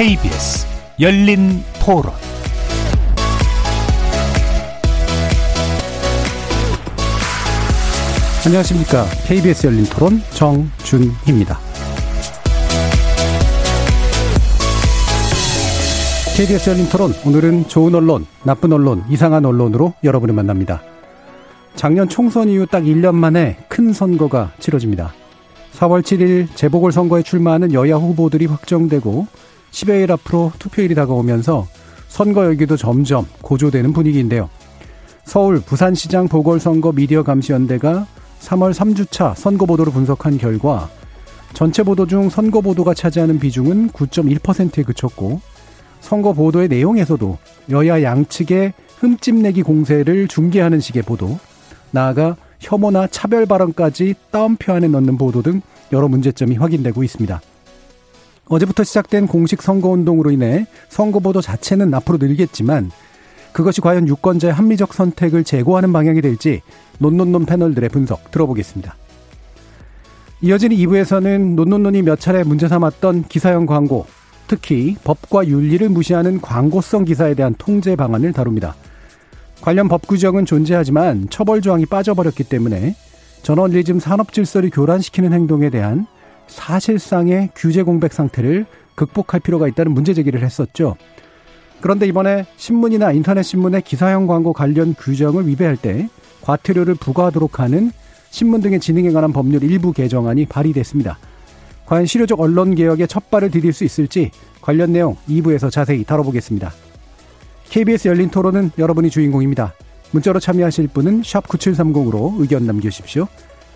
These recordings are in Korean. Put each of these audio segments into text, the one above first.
KBS 열린 토론 안녕하십니까. KBS 열린 토론 정준희입니다. KBS 열린 토론 오늘은 좋은 언론, 나쁜 언론, 이상한 언론으로 여러분을 만납니다. 작년 총선 이후 딱 1년 만에 큰 선거가 치러집니다. 4월 7일 재보궐선거에 출마하는 여야 후보들이 확정되고 10여일 앞으로 투표일이 다가오면서 선거 열기도 점점 고조되는 분위기인데요. 서울 부산시장 보궐선거 미디어 감시연대가 3월 3주차 선거 보도를 분석한 결과 전체 보도 중 선거 보도가 차지하는 비중은 9.1%에 그쳤고 선거 보도의 내용에서도 여야 양측의 흠집내기 공세를 중계하는 식의 보도, 나아가 혐오나 차별 발언까지 따옴표 안에 넣는 보도 등 여러 문제점이 확인되고 있습니다. 어제부터 시작된 공식 선거운동으로 인해 선거보도 자체는 앞으로 늘겠지만 그것이 과연 유권자의 합리적 선택을 제고하는 방향이 될지 논논논 패널들의 분석 들어보겠습니다. 이어지는 2부에서는 논논논이 몇 차례 문제 삼았던 기사형 광고, 특히 법과 윤리를 무시하는 광고성 기사에 대한 통제 방안을 다룹니다. 관련 법 규정은 존재하지만 처벌 조항이 빠져버렸기 때문에 전원리즘 산업 질서를 교란시키는 행동에 대한 사실상의 규제 공백 상태를 극복할 필요가 있다는 문제 제기를 했었죠. 그런데 이번에 신문이나 인터넷 신문의 기사형 광고 관련 규정을 위배할 때 과태료를 부과하도록 하는 신문 등의 진행에 관한 법률 일부 개정안이 발의됐습니다. 과연 실효적 언론 개혁에 첫 발을 디딜 수 있을지 관련 내용 2부에서 자세히 다뤄보겠습니다. KBS 열린 토론은 여러분이 주인공입니다. 문자로 참여하실 분은 9730으로 의견 남겨주십시오.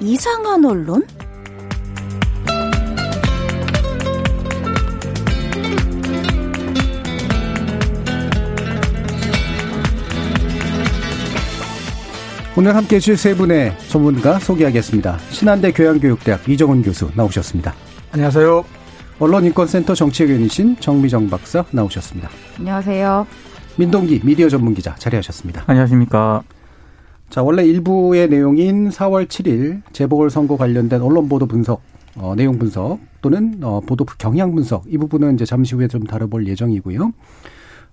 이상한 언론? 오늘 함께 해주실 세 분의 전문가 소개하겠습니다. 신한대 교양교육대학 이정훈 교수 나오셨습니다. 안녕하세요. 언론인권센터 정치외교이신 정미정 박사 나오셨습니다. 안녕하세요. 민동기 미디어 전문기자 자리하셨습니다. 안녕하십니까. 자, 원래 일부의 내용인 4월 7일 재보궐선거 관련된 언론 보도 분석, 어, 내용 분석 또는 어, 보도 경향 분석 이 부분은 이제 잠시 후에 좀 다뤄볼 예정이고요.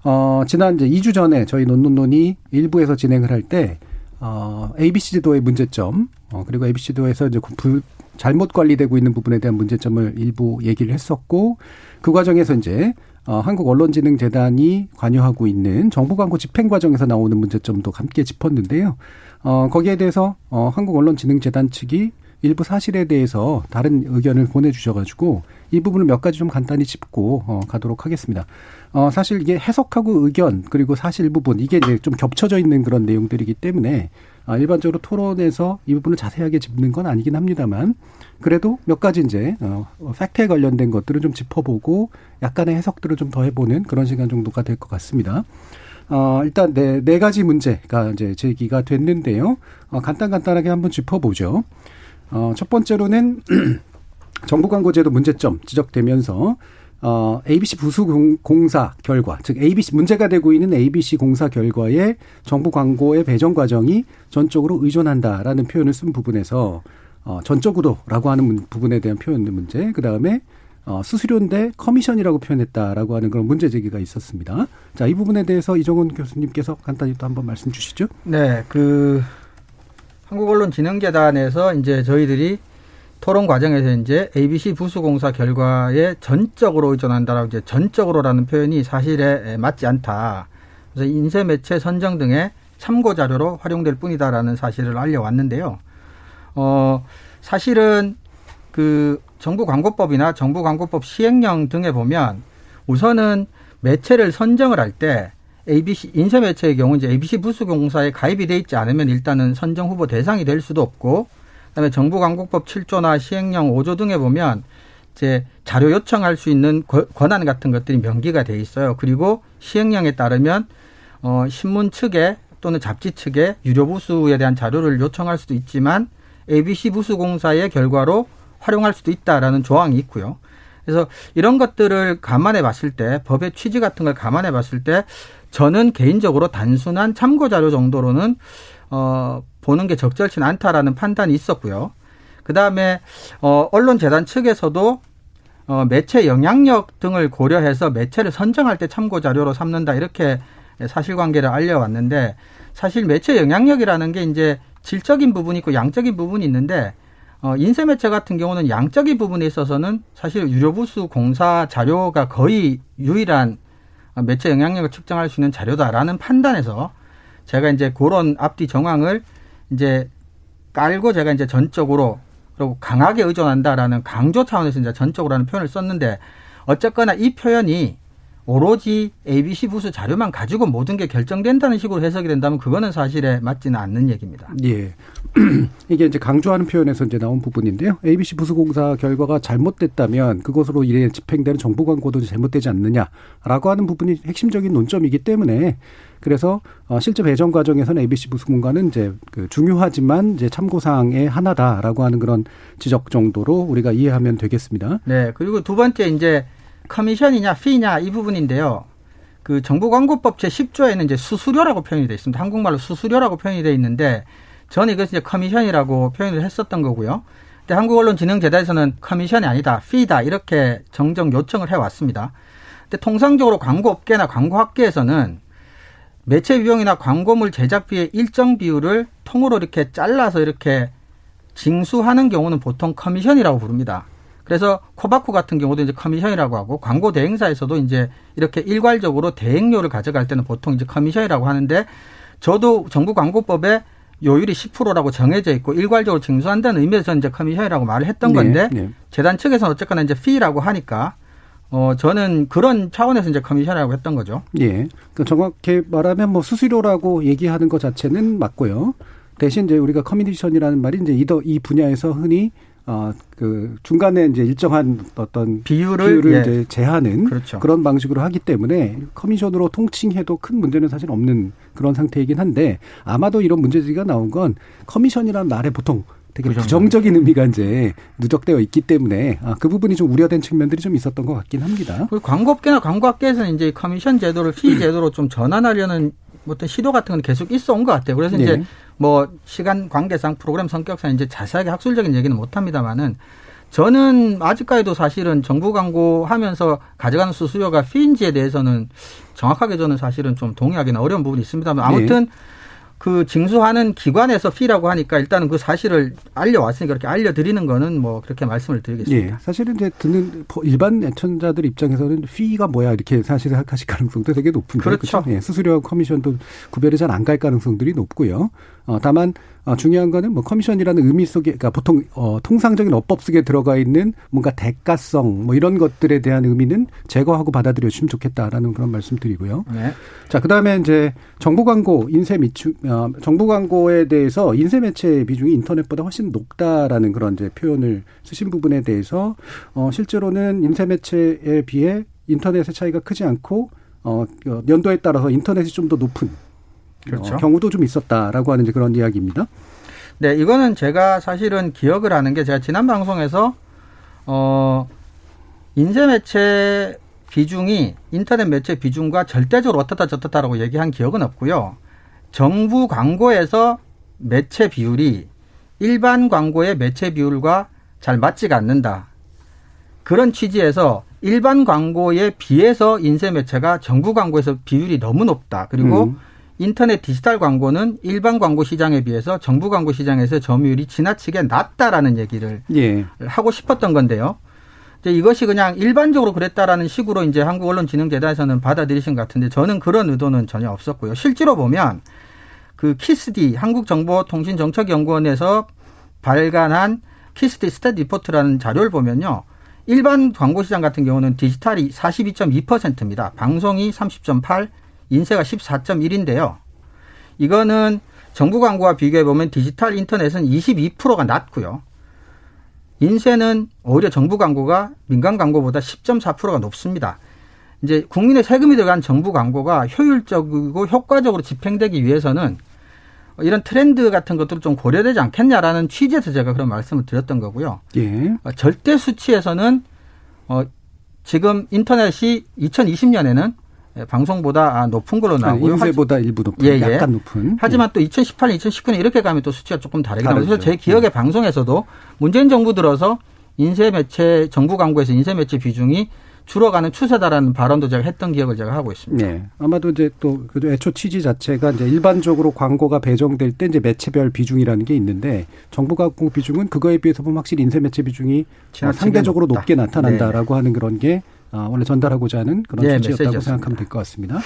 어, 지난 이제 2주 전에 저희 논논논이 일부에서 진행을 할 때 어, ABC 지도의 문제점, 어, 그리고 ABC 지도에서 이제 불, 잘못 관리되고 있는 부분에 대한 문제점을 일부 얘기를 했었고 그 과정에서 이제 어, 한국언론진흥재단이 관여하고 있는 정부 광고 집행 과정에서 나오는 문제점도 함께 짚었는데요. 어, 거기에 대해서 어, 한국언론진흥재단 측이 일부 사실에 대해서 다른 의견을 보내주셔가지고 이 부분을 몇 가지 좀 간단히 짚고 어, 가도록 하겠습니다. 어, 사실 이게 해석하고 의견 그리고 사실 부분 이게 이제 좀 겹쳐져 있는 그런 내용들이기 때문에 아, 일반적으로 토론에서 이 부분을 자세하게 짚는 건 아니긴 합니다만 그래도 몇 가지 이제 어, 팩트에 관련된 것들을 좀 짚어보고 약간의 해석들을 좀 더 해보는 그런 시간 정도가 될 것 같습니다. 어, 일단 네, 네 가지 문제가 이제 제기가 됐는데요. 어, 간단 간단하게 한번 짚어보죠. 어, 첫 번째로는 정부 광고제도 문제점 지적되면서 어, ABC 부수 공사 결과, 즉 ABC 문제가 되고 있는 ABC 공사 결과에 정부 광고의 배정 과정이 전적으로 의존한다라는 표현을 쓴 부분에서 어, 전적으로라고 하는 부분에 대한 표현의 문제, 그 다음에 어, 수수료인데 커미션이라고 표현했다라고 하는 그런 문제 제기가 있었습니다. 자, 이 부분에 대해서 이정훈 교수님께서 간단히 또 한번 말씀 주시죠. 네, 그 한국언론진흥재단에서 이제 저희들이 토론 과정에서 이제 ABC 부수공사 결과에 전적으로 의존한다라고 이제 전적으로라는 표현이 사실에 맞지 않다. 그래서 인쇄 매체 선정 등의 참고 자료로 활용될 뿐이다라는 사실을 알려왔는데요. 어, 사실은 그 정부 광고법이나 정부 광고법 시행령 등에 보면 우선은 매체를 선정을 할 때 ABC 인쇄 매체의 경우 이제 ABC 부수공사에 가입이 돼 있지 않으면 일단은 선정 후보 대상이 될 수도 없고 그다음에 정부 광고법 7조나 시행령 5조 등에 보면 이제 자료 요청할 수 있는 권한 같은 것들이 명기가 돼 있어요. 그리고 시행령에 따르면 어 신문 측에 또는 잡지 측에 유료 부수에 대한 자료를 요청할 수도 있지만 ABC 부수공사의 결과로 활용할 수도 있다라는 조항이 있고요. 그래서 이런 것들을 감안해 봤을 때 법의 취지 같은 걸 감안해 봤을 때 저는 개인적으로 단순한 참고 자료 정도로는 어 보는 게 적절치 않다라는 판단이 있었고요. 그다음에 어 언론 재단 측에서도 어 매체 영향력 등을 고려해서 매체를 선정할 때 참고 자료로 삼는다 이렇게 사실관계를 알려왔는데 사실 매체 영향력이라는 게 이제 질적인 부분이 있고 양적인 부분이 있는데 어, 인쇄 매체 같은 경우는 양적인 부분에 있어서는 사실 유료부수 공사 자료가 거의 유일한 매체 영향력을 측정할 수 있는 자료다라는 판단에서 제가 이제 그런 앞뒤 정황을 이제 깔고 제가 이제 전적으로 그리고 강하게 의존한다라는 강조 차원에서 이제 전적으로 하는 표현을 썼는데 어쨌거나 이 표현이 오로지 ABC 부수 자료만 가지고 모든 게 결정된다는 식으로 해석이 된다면 그거는 사실에 맞지는 않는 얘기입니다. 예. 이게 이제 강조하는 표현에서 이제 나온 부분인데요. ABC 부수공사 결과가 잘못됐다면 그것으로 이래 집행되는 정부 광고도 잘못되지 않느냐라고 하는 부분이 핵심적인 논점이기 때문에 그래서 어 실제 배정 과정에서는 ABC 부수공과는 이제 그 중요하지만 이제 참고 사항의 하나다라고 하는 그런 지적 정도로 우리가 이해하면 되겠습니다. 네. 그리고 두 번째 이제 커미션이냐 fee냐 이 부분인데요. 그 정부 광고법 제 10조에는 이제 수수료라고 표현이 되어 있습니다. 한국말로 수수료라고 표현이 되어 있는데 저는 이것을 이제 커미션이라고 표현을 했었던 거고요. 근데 한국언론진흥재단에서는 커미션이 아니다, fee다 이렇게 정정 요청을 해왔습니다. 근데 통상적으로 광고업계나 광고학계에서는 매체 비용이나 광고물 제작비의 일정 비율을 통으로 이렇게 잘라서 이렇게 징수하는 경우는 보통 커미션이라고 부릅니다. 그래서 코바코 같은 경우도 이제 커미션이라고 하고 광고 대행사에서도 이제 이렇게 일괄적으로 대행료를 가져갈 때는 보통 이제 커미션이라고 하는데 저도 정부 광고법에 요율이 10%라고 정해져 있고 일괄적으로 징수한다는 의미에서 이제 커미션이라고 말을 했던 네, 건데 네, 네. 재단 측에서는 어쨌거나 이제 fee라고 하니까 어 저는 그런 차원에서 이제 커미션이라고 했던 거죠. 예. 그 정확히 말하면 뭐 수수료라고 얘기하는 것 자체는 맞고요. 대신 이제 우리가 커미션이라는 말이 이제 이 이 분야에서 흔히 어, 그 중간에 이제 일정한 어떤 비율을, 비율을 예. 이제 제하는 그렇죠. 그런 방식으로 하기 때문에 커미션으로 통칭해도 큰 문제는 사실 없는 그런 상태이긴 한데 아마도 이런 문제 제기가 나온 건 커미션이라는 말에 보통 되게 부정적인 의미가 이제 누적되어 있기 때문에 아, 그 부분이 좀 우려된 측면들이 좀 있었던 것 같긴 합니다. 광고업계나 광고학계에서는 이제 커미션 제도를 fee 제도로 좀 전환하려는 어떤 시도 같은 건 계속 있어 온 것 같아요. 그래서 네. 이제 뭐 시간 관계상 프로그램 성격상 이제 자세하게 학술적인 얘기는 못 합니다만은 저는 아직까지도 사실은 정부 광고 하면서 가져가는 수수료가 피인지에 대해서는 정확하게 저는 사실은 좀 동의하기는 어려운 부분이 있습니다만 아무튼 네. 그 징수하는 기관에서 피라고 하니까 일단은 그 사실을 알려왔으니까 그렇게 알려드리는 거는 뭐 그렇게 말씀을 드리겠습니다. 예. 사실은 이제 듣는 일반 애청자들 입장에서는 피가 뭐야 이렇게 사실 생각하실 가능성도 되게 높은데 그렇죠. 그렇죠? 예. 수수료와 커미션도 구별이 잘 안 갈 가능성들이 높고요. 어, 다만 어, 중요한 거는 뭐 커미션이라는 의미 속에 그러니까 보통 어, 통상적인 어법 속에 들어가 있는 뭔가 대가성 뭐 이런 것들에 대한 의미는 제거하고 받아들여 주시면 좋겠다라는 그런 말씀드리고요. 네. 자 그다음에 이제 정부 광고 인쇄 미추 어, 정부 광고에 대해서 인쇄 매체 비중이 인터넷보다 훨씬 높다라는 그런 이제 표현을 쓰신 부분에 대해서 어, 실제로는 인쇄 매체에 비해 인터넷의 차이가 크지 않고 어, 연도에 따라서 인터넷이 좀 더 높은 그렇죠. 어, 경우도 좀 있었다라고 하는 그런 이야기입니다. 네, 이거는 제가 사실은 기억을 하는 게 제가 지난 방송에서 어 인쇄 매체 비중이 인터넷 매체 비중과 절대적으로 어떻다 저떻다라고 얘기한 기억은 없고요. 정부 광고에서 매체 비율이 일반 광고의 매체 비율과 잘 맞지가 않는다. 그런 취지에서 일반 광고에 비해서 인쇄 매체가 정부 광고에서 비율이 너무 높다. 그리고 음. 인터넷 디지털 광고는 일반 광고 시장에 비해서 정부 광고 시장에서 점유율이 지나치게 낮다라는 얘기를 예. 하고 싶었던 건데요. 이제 이것이 그냥 일반적으로 그랬다라는 식으로 이제 한국언론진흥재단에서는 받아들이신 것 같은데 저는 그런 의도는 전혀 없었고요. 실제로 보면 그 키스디 한국정보통신정책연구원에서 발간한 KISDI STAT Report라는 자료를 보면요. 일반 광고 시장 같은 경우는 디지털이 42.2%입니다. 방송이 30.8, 인쇄가 14.1인데요. 이거는 정부 광고와 비교해 보면 디지털 인터넷은 22%가 낮고요. 인쇄는 오히려 정부 광고가 민간 광고보다 10.4%가 높습니다. 이제 국민의 세금이 들어간 정부 광고가 효율적이고 효과적으로 집행되기 위해서는 이런 트렌드 같은 것들을 좀 고려되지 않겠냐라는 취지에서 제가 그런 말씀을 드렸던 거고요. 예. 어, 절대 수치에서는 어 지금 인터넷이 2020년에는 방송보다 아, 높은 걸로 나오고요. 인쇄보다 일부 높은, 예, 예. 약간 높은. 하지만 예. 또 2018년, 2019년 이렇게 가면 또 수치가 조금 다르긴 합니다. 그래서 제 기억에 예. 방송에서도 문재인 정부 들어서 인쇄 매체 정부 광고에서 인쇄 매체 비중이 줄어가는 추세다라는 발언도 제가 했던 기억을 제가 하고 있습니다. 네. 아마도 이제 또그 애초 취지 자체가 이제 일반적으로 광고가 배정될 때 이제 매체별 비중이라는 게 있는데 정부 광고 비중은 그거에 비해서 보면 확실히 인쇄 매체 비중이 상대적으로 높다. 높게 나타난다라고 네. 하는 그런 게 아, 원래 전달하고자 하는 그런 네, 취지였다고 생각하면 될 것 같습니다.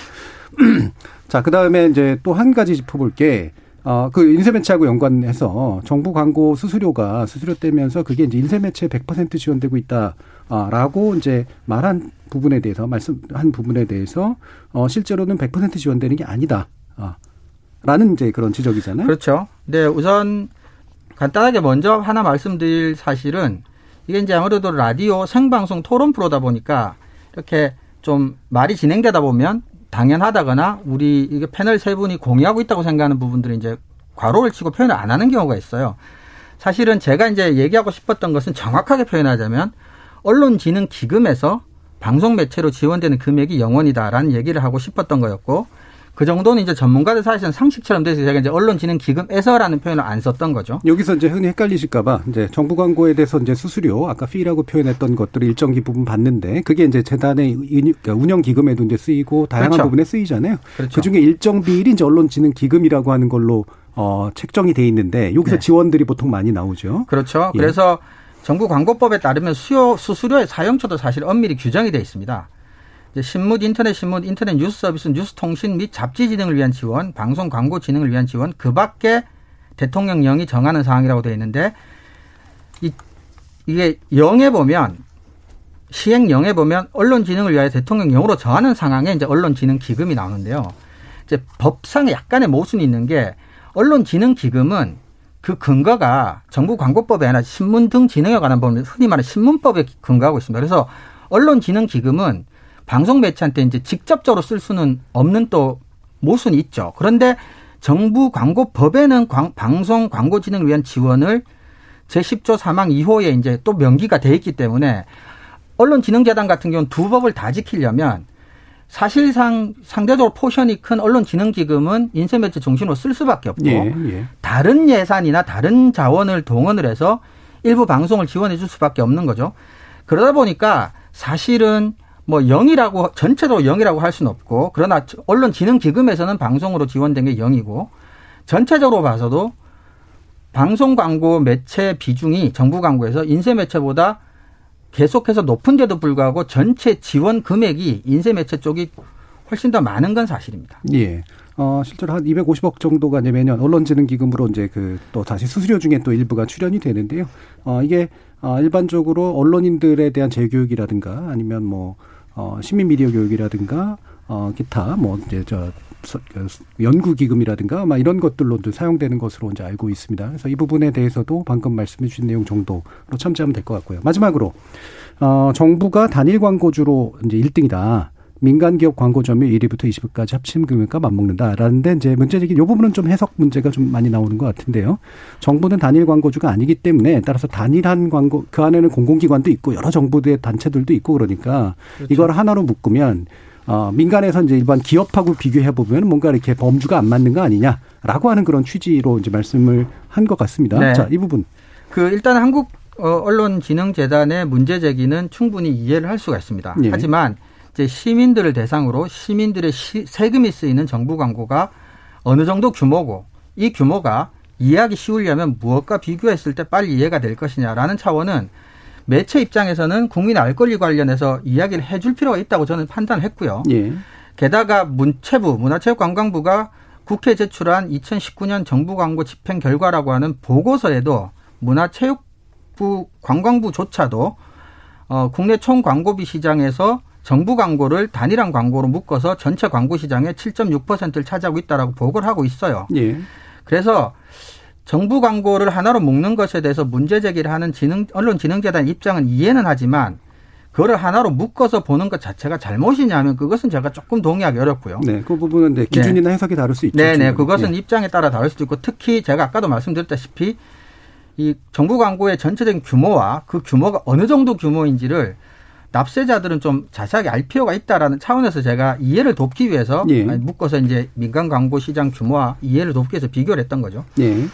자, 그 다음에 이제 또 한 가지 짚어볼 게 어, 그 인쇄매체하고 연관해서 정부 광고 수수료가 수수료 떼면서 그게 이제 인쇄매체 100% 지원되고 있다라고 이제 말한 부분에 대해서 말씀한 부분에 대해서 어, 실제로는 100% 지원되는 게 아니다. 아, 라는 이제 그런 지적이잖아요. 그렇죠. 네, 우선 간단하게 먼저 하나 말씀드릴 사실은 이게 이제 아무래도 라디오 생방송 토론 프로다 보니까 이렇게 좀 말이 진행되다 보면 당연하다거나 우리 이게 패널 세 분이 공유하고 있다고 생각하는 부분들이 이제 과로를 치고 표현을 안 하는 경우가 있어요. 사실은 제가 이제 얘기하고 싶었던 것은 정확하게 표현하자면 언론진흥 기금에서 방송 매체로 지원되는 금액이 영원이다라는 얘기를 하고 싶었던 거였고 그 정도는 이제 전문가들 사실은 상식처럼 돼서 제가 이제 언론진흥기금에서라는 표현을 안 썼던 거죠. 여기서 이제 흔히 헷갈리실까봐 이제 정부 광고에 대해서 이제 수수료 아까 피라고 표현했던 것들을 일정기 부분 받는데 그게 이제 재단의 그러니까 운영 기금에도 이제 쓰이고 다양한 그렇죠. 부분에 쓰이잖아요. 그렇죠. 그 중에 일정 비율이 이제 언론진흥기금이라고 하는 걸로 어 책정이 돼 있는데 여기서 네. 지원들이 보통 많이 나오죠. 그렇죠. 예. 그래서 정부 광고법에 따르면 수요 수수료의 사용처도 사실 엄밀히 규정이 돼 있습니다. 신문, 인터넷 신문, 인터넷 뉴스 서비스, 뉴스 통신 및 잡지 진행을 위한 지원, 방송 광고 진행을 위한 지원, 그 밖에 대통령령이 정하는 사항이라고 되어 있는데 이, 이게 영에 보면 시행령에 보면 언론 진흥을 위하여 대통령령으로 정하는 상황에 이제 언론 진흥 기금이 나오는데요. 이제 법상에 약간의 모순이 있는 게 언론 진흥 기금은 그 근거가 정부 광고법에 아니라 신문 등 진흥에 관한 법을 흔히 말하는 신문법에 근거하고 있습니다. 그래서 언론 진흥 기금은 방송 매체한테 이제 직접적으로 쓸 수는 없는 또 모순이 있죠. 그런데 정부 광고법에는 광, 방송 광고 진행을 위한 지원을 제10조 사망 2호에 이제 또 명기가 돼 있기 때문에 언론진흥재단 같은 경우는 두 법을 다 지키려면 사실상 상대적으로 포션이 큰 언론진흥기금은 인쇄매체 중심으로 쓸 수밖에 없고 예, 예. 다른 예산이나 다른 자원을 동원을 해서 일부 방송을 지원해 줄 수밖에 없는 거죠. 그러다 보니까 사실은 뭐 0이라고 전체적으로 0이라고 할 수는 없고 그러나 언론진흥기금에서는 방송으로 지원된 게 0이고 전체적으로 봐서도 방송 광고 매체 비중이 정부 광고에서 인쇄 매체보다 계속해서 높은데도 불구하고 전체 지원 금액이 인쇄 매체 쪽이 훨씬 더 많은 건 사실입니다. 예. 어, 실제로 한 250억 정도가 이제 매년 언론지능기금으로 이제 그 또 다시 수수료 중에 또 일부가 출연이 되는데요. 어, 이게 어, 일반적으로 언론인들에 대한 재교육이라든가 아니면 뭐 어, 시민 미디어 교육이라든가 어, 기타 뭐 이제 저그 연구 기금이라든가 막 이런 것들로도 사용되는 것으로 이제 알고 있습니다. 그래서 이 부분에 대해서도 방금 말씀해 주신 내용 정도로 참조하면 될 것 같고요. 마지막으로 어, 정부가 단일 광고주로 이제 1등이다. 민간 기업 광고 점유율 1위부터 20위까지 합친 금액과 맞먹는다라는데 이제 문제적인 요 부분은 좀 해석 문제가 좀 많이 나오는 것 같은데요. 정부는 단일 광고주가 아니기 때문에 따라서 단일한 광고 그 안에는 공공기관도 있고 여러 정부의 단체들도 있고 그러니까 그렇죠. 이걸 하나로 묶으면 어, 민간에서 이제 일반 기업하고 비교해 보면 뭔가 이렇게 범주가 안 맞는 거 아니냐라고 하는 그런 취지로 이제 말씀을 한 것 같습니다. 네. 자, 이 부분. 그 일단 한국 어, 언론진흥재단의 문제 제기는 충분히 이해를 할 수가 있습니다. 예. 하지만 이제 시민들을 대상으로 시민들의 시, 세금이 쓰이는 정부 광고가 어느 정도 규모고 이 규모가 이해하기 쉬우려면 무엇과 비교했을 때 빨리 이해가 될 것이냐라는 차원은 매체 입장에서는 국민 알 권리 관련해서 이야기를 해줄 필요가 있다고 저는 판단했고요. 예. 게다가 문체부, 문화체육관광부가 국회 제출한 2019년 정부 광고 집행 결과라고 하는 보고서에도 문화체육부 관광부조차도 어, 국내 총 광고비 시장에서 정부 광고를 단일한 광고로 묶어서 전체 광고 시장의 7.6%를 차지하고 있다라고 보고를 하고 있어요. 예. 그래서 정부 광고를 하나로 묶는 것에 대해서 문제 제기를 하는 지능 언론진흥재단 입장은 이해는 하지만 그거를 하나로 묶어서 보는 것 자체가 잘못이냐면 그것은 제가 조금 동의하기 어렵고요. 네, 그 부분은 네, 기준이나 네. 해석이 다를 수 있죠. 네, 네, 그것은 네. 입장에 따라 다를 수도 있고 특히 제가 아까도 말씀드렸다시피 이 정부 광고의 전체적인 규모와 그 규모가 어느 정도 규모인지를 납세자들은 좀 자세하게 알 필요가 있다라는 차원에서 제가 이해를 돕기 위해서 예. 묶어서 이제 민간 광고 시장 규모와 이해를 돕기 위해서 비교를 했던 거죠. 예.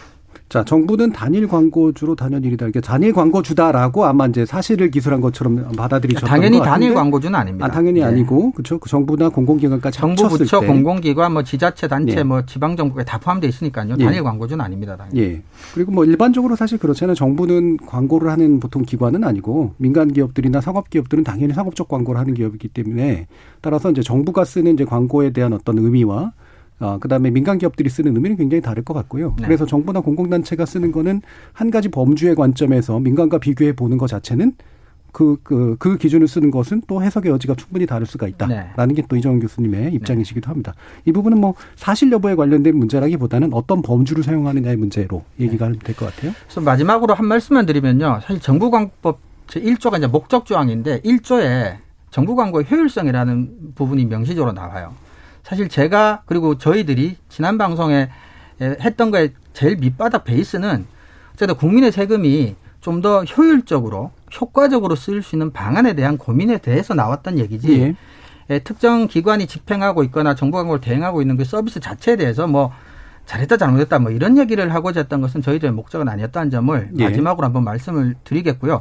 자, 정부는 단일 광고주로 단연 일이다. 이게 단일 광고주다라고 아마 이제 사실을 기술한 것처럼 받아들이셨던 당연히 단일 광고주는 아닙니다. 아, 당연히 네. 아니고 그렇죠. 그 정부나 공공기관까지 정부 부처 때. 공공기관 뭐 지자체 단체 네. 뭐 지방 정부에 다 포함되어 있으니까요. 예. 단일 네. 광고주는 아닙니다. 당연히. 예. 그리고 뭐 일반적으로 사실 그렇잖아요. 정부는 광고를 하는 보통 기관은 아니고 민간 기업들이나 상업 기업들은 당연히 상업적 광고를 하는 기업이기 때문에 따라서 이제 정부가 쓰는 이제 광고에 대한 어떤 의미와 어, 그다음에 민간 기업들이 쓰는 의미는 굉장히 다를 것 같고요. 네. 그래서 정부나 공공단체가 쓰는 거는 한 가지 범주의 관점에서 민간과 비교해 보는 것 자체는 그, 그, 그 기준을 쓰는 것은 또 해석의 여지가 충분히 다를 수가 있다라는 네. 게또 이정훈 교수님의 입장이시기도 합니다. 이 부분은 뭐 사실 여부에 관련된 문제라기보다는 어떤 범주를 사용하느냐의 문제로 얘기가 네. 될것 같아요. 그래서 마지막으로 한 말씀만 드리면요. 사실 정부광법 제1조가 이제 목적 조항인데 1조에 정부 광고의 효율성이라는 부분이 명시적으로 나와요. 사실 제가 그리고 저희들이 지난 방송에 했던 거에 제일 밑바닥 베이스는 어쨌든 국민의 세금이 좀 더 효율적으로 효과적으로 쓸수 있는 방안에 대한 고민에 대해서 나왔던 얘기지. 예. 특정 기관이 집행하고 있거나 정부 광고를 대행하고 있는 그 서비스 자체에 대해서 뭐 잘했다 잘못했다 뭐 이런 얘기를 하고자 했던 것은 저희들의 목적은 아니었다는 점을 예. 마지막으로 한번 말씀을 드리겠고요.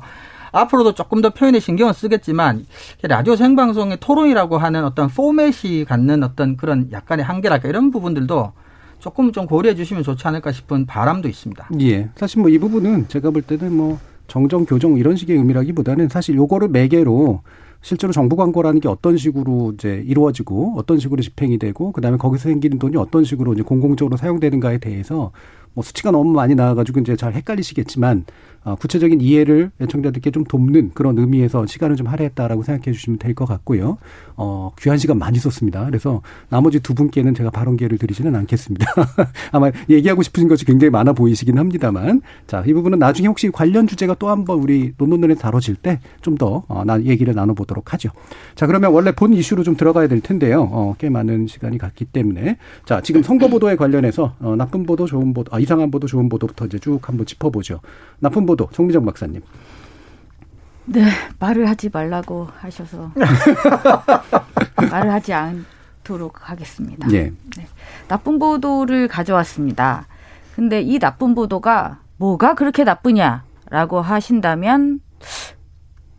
앞으로도 조금 더 표현에 신경을 쓰겠지만 라디오 생방송의 토론이라고 하는 어떤 포맷이 갖는 어떤 그런 약간의 한계랄까 이런 부분들도 조금 좀 고려해 주시면 좋지 않을까 싶은 바람도 있습니다. 예. 사실 뭐 이 부분은 제가 볼 때는 뭐 정정 교정 이런 식의 의미라기보다는 사실 요거를 매개로 실제로 정부 광고라는 게 어떤 식으로 이제 이루어지고 어떤 식으로 집행이 되고 그다음에 거기서 생기는 돈이 어떤 식으로 이제 공공적으로 사용되는가에 대해서 뭐 수치가 너무 많이 나와가지고 이제 잘 헷갈리시겠지만 어, 구체적인 이해를 애청자들께 좀 돕는 그런 의미에서 시간을 좀 할애했다라고 생각해 주시면 될 것 같고요. 어, 귀한 시간 많이 썼습니다. 그래서 나머지 두 분께는 제가 발언 기회를 드리지는 않겠습니다. 아마 얘기하고 싶으신 것이 굉장히 많아 보이시긴 합니다만. 자, 이 부분은 나중에 혹시 관련 주제가 또 한번 우리 논논논에 다뤄질 때 좀 더, 어, 나, 얘기를 나눠보도록 하죠. 자, 그러면 원래 본 이슈로 좀 들어가야 될 텐데요. 어, 꽤 많은 시간이 갔기 때문에. 자, 지금 선거 보도에 관련해서, 어, 나쁜 보도, 좋은 보도, 아, 이상한 보도, 좋은 보도부터 이제 쭉 한번 짚어보죠. 나쁜 보도, 정미정 박사님. 네, 말을 하지 말라고 하셔서 말을 하지 않도록 하겠습니다. 네. 네. 나쁜 보도를 가져왔습니다. 근데 이 나쁜 보도가 뭐가 그렇게 나쁘냐라고 하신다면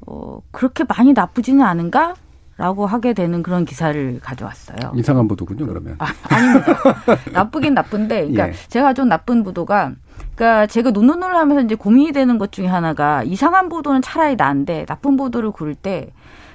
어, 그렇게 많이 나쁘지는 않은가? 라고 하게 되는 그런 기사를 가져왔어요. 이상한 보도군요, 그러면. 아, 아닙니다. 나쁘긴 나쁜데, 그러니까 예. 제가 좀 나쁜 보도가, 그러니까 제가 논논을 하면서 이제 고민이 되는 것 중에 하나가 이상한 보도는 차라리 나은데 나쁜 보도를 고를 때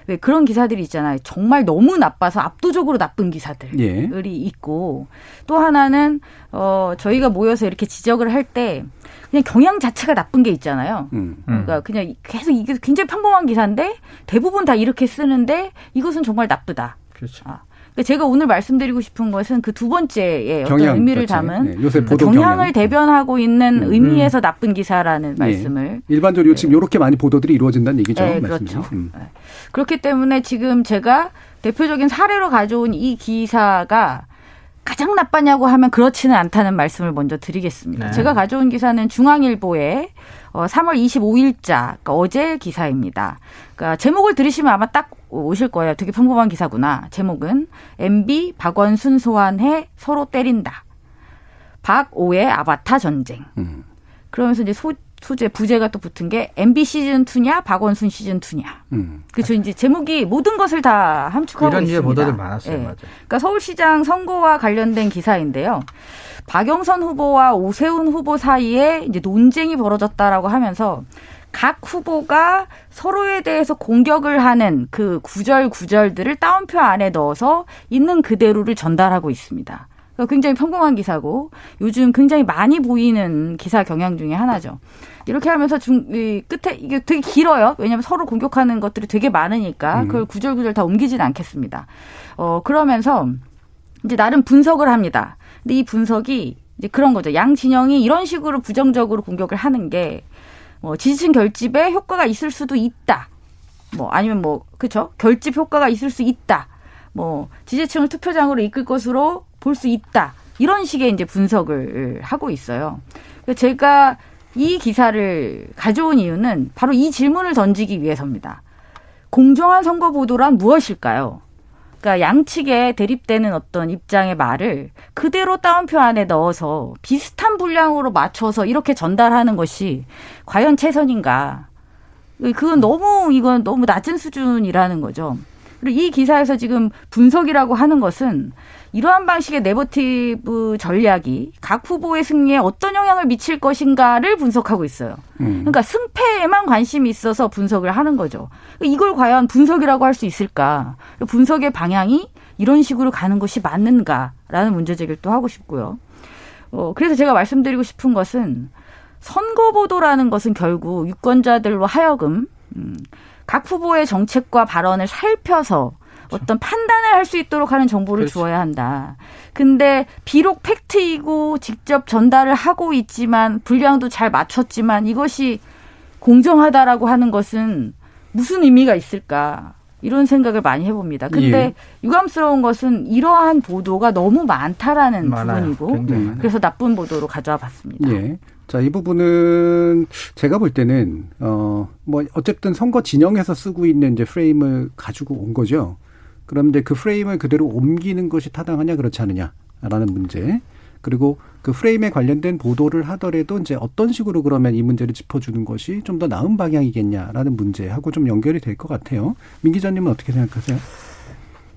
왜 그런 기사들이 있잖아요. 정말 너무 나빠서 압도적으로 나쁜 기사들이 예. 있고 또 하나는 어 저희가 모여서 이렇게 지적을 할 때 그냥 경향 자체가 나쁜 게 있잖아요. 음. 그러니까 그냥 계속 이게 굉장히 평범한 기사인데 대부분 다 이렇게 쓰는데 이것은 정말 나쁘다. 그렇죠. 아. 그러니까 제가 오늘 말씀드리고 싶은 것은 그 두 번째의 어떤 의미를 자체. 담은 네, 요새 보도 경향을 경향. 대변하고 있는 음. 의미에서 나쁜 기사라는 네. 말씀을 일반적으로 네. 지금 이렇게 많이 보도들이 이루어진다는 얘기죠. 네, 그렇죠. 음. 네. 그렇기 때문에 지금 제가 대표적인 사례로 가져온 이 기사가 가장 나빠냐고 하면 그렇지는 않다는 말씀을 먼저 드리겠습니다. 네. 제가 가져온 기사는 중앙일보의 어, 3월 25일자 그러니까 어제 기사입니다. 그러니까 제목을 들으시면 아마 딱 오실 거예요. 되게 평범한 기사구나. 제목은 MB 박원순 소환해 서로 때린다. 박오의 아바타 전쟁. 음. 그러면서 이제 소, 소재 부제가 또 붙은 게 MB 시즌 2냐 박원순 시즌 2냐. 음. 그렇죠. 이제 제목이 모든 것을 다 함축하고 이런 있습니다. 이런 보도들 많았어요. 네. 맞아요. 그러니까 서울시장 선거와 관련된 기사인데요. 박영선 후보와 오세훈 후보 사이에 이제 논쟁이 벌어졌다라고 하면서 각 후보가 서로에 대해서 공격을 하는 그 구절 구절들을 따옴표 안에 넣어서 있는 그대로를 전달하고 있습니다. 굉장히 평범한 기사고 요즘 굉장히 많이 보이는 기사 경향 중에 하나죠. 이렇게 하면서 중, 이 끝에 이게 되게 길어요. 왜냐하면 서로 공격하는 것들이 되게 많으니까 음. 그걸 구절구절 다 옮기진 않겠습니다. 어, 그러면서 이제 나름 분석을 합니다. 근데 이 분석이 이제 그런 거죠. 양 진영이 이런 식으로 부정적으로 공격을 하는 게 뭐 지지층 결집에 효과가 있을 수도 있다. 뭐 아니면 뭐 그쵸 결집 효과가 있을 수 있다. 뭐 지지층을 투표장으로 이끌 것으로 볼 수 있다. 이런 식의 이제 분석을 하고 있어요. 제가 이 기사를 가져온 이유는 바로 이 질문을 던지기 위해서입니다. 공정한 선거 보도란 무엇일까요? 그러니까 양측에 대립되는 어떤 입장의 말을 그대로 따옴표 안에 넣어서 비슷한 분량으로 맞춰서 이렇게 전달하는 것이 과연 최선인가? 그건 너무 이건 너무 낮은 수준이라는 거죠. 그리고 이 기사에서 지금 분석이라고 하는 것은 이러한 방식의 네거티브 전략이 각 후보의 승리에 어떤 영향을 미칠 것인가를 분석하고 있어요. 음. 그러니까 승패에만 관심이 있어서 분석을 하는 거죠. 이걸 과연 분석이라고 할 수 있을까? 분석의 방향이 이런 식으로 가는 것이 맞는가라는 문제 제기를 또 하고 싶고요. 어, 그래서 제가 말씀드리고 싶은 것은 선거 보도라는 것은 결국 유권자들로 하여금 음, 각 후보의 정책과 발언을 살펴서 어떤 판단을 할 수 있도록 하는 정보를 그렇지. 주어야 한다. 근데 비록 팩트이고 직접 전달을 하고 있지만 분량도 잘 맞췄지만 이것이 공정하다라고 하는 것은 무슨 의미가 있을까? 이런 생각을 많이 해봅니다. 근데 예. 유감스러운 것은 이러한 보도가 너무 많다라는 많아요. 부분이고 그래서 나쁜 보도로 가져와 봤습니다. 예. 자, 이 부분은 제가 볼 때는 어 뭐 어쨌든 선거 진영에서 쓰고 있는 이제 프레임을 가지고 온 거죠. 그런데 그 프레임을 그대로 옮기는 것이 타당하냐 그렇지 않느냐라는 문제. 그리고 그 프레임에 관련된 보도를 하더라도 이제 어떤 식으로 그러면 이 문제를 짚어주는 것이 좀 더 나은 방향이겠냐라는 문제하고 좀 연결이 될 것 같아요. 민 기자님은 어떻게 생각하세요?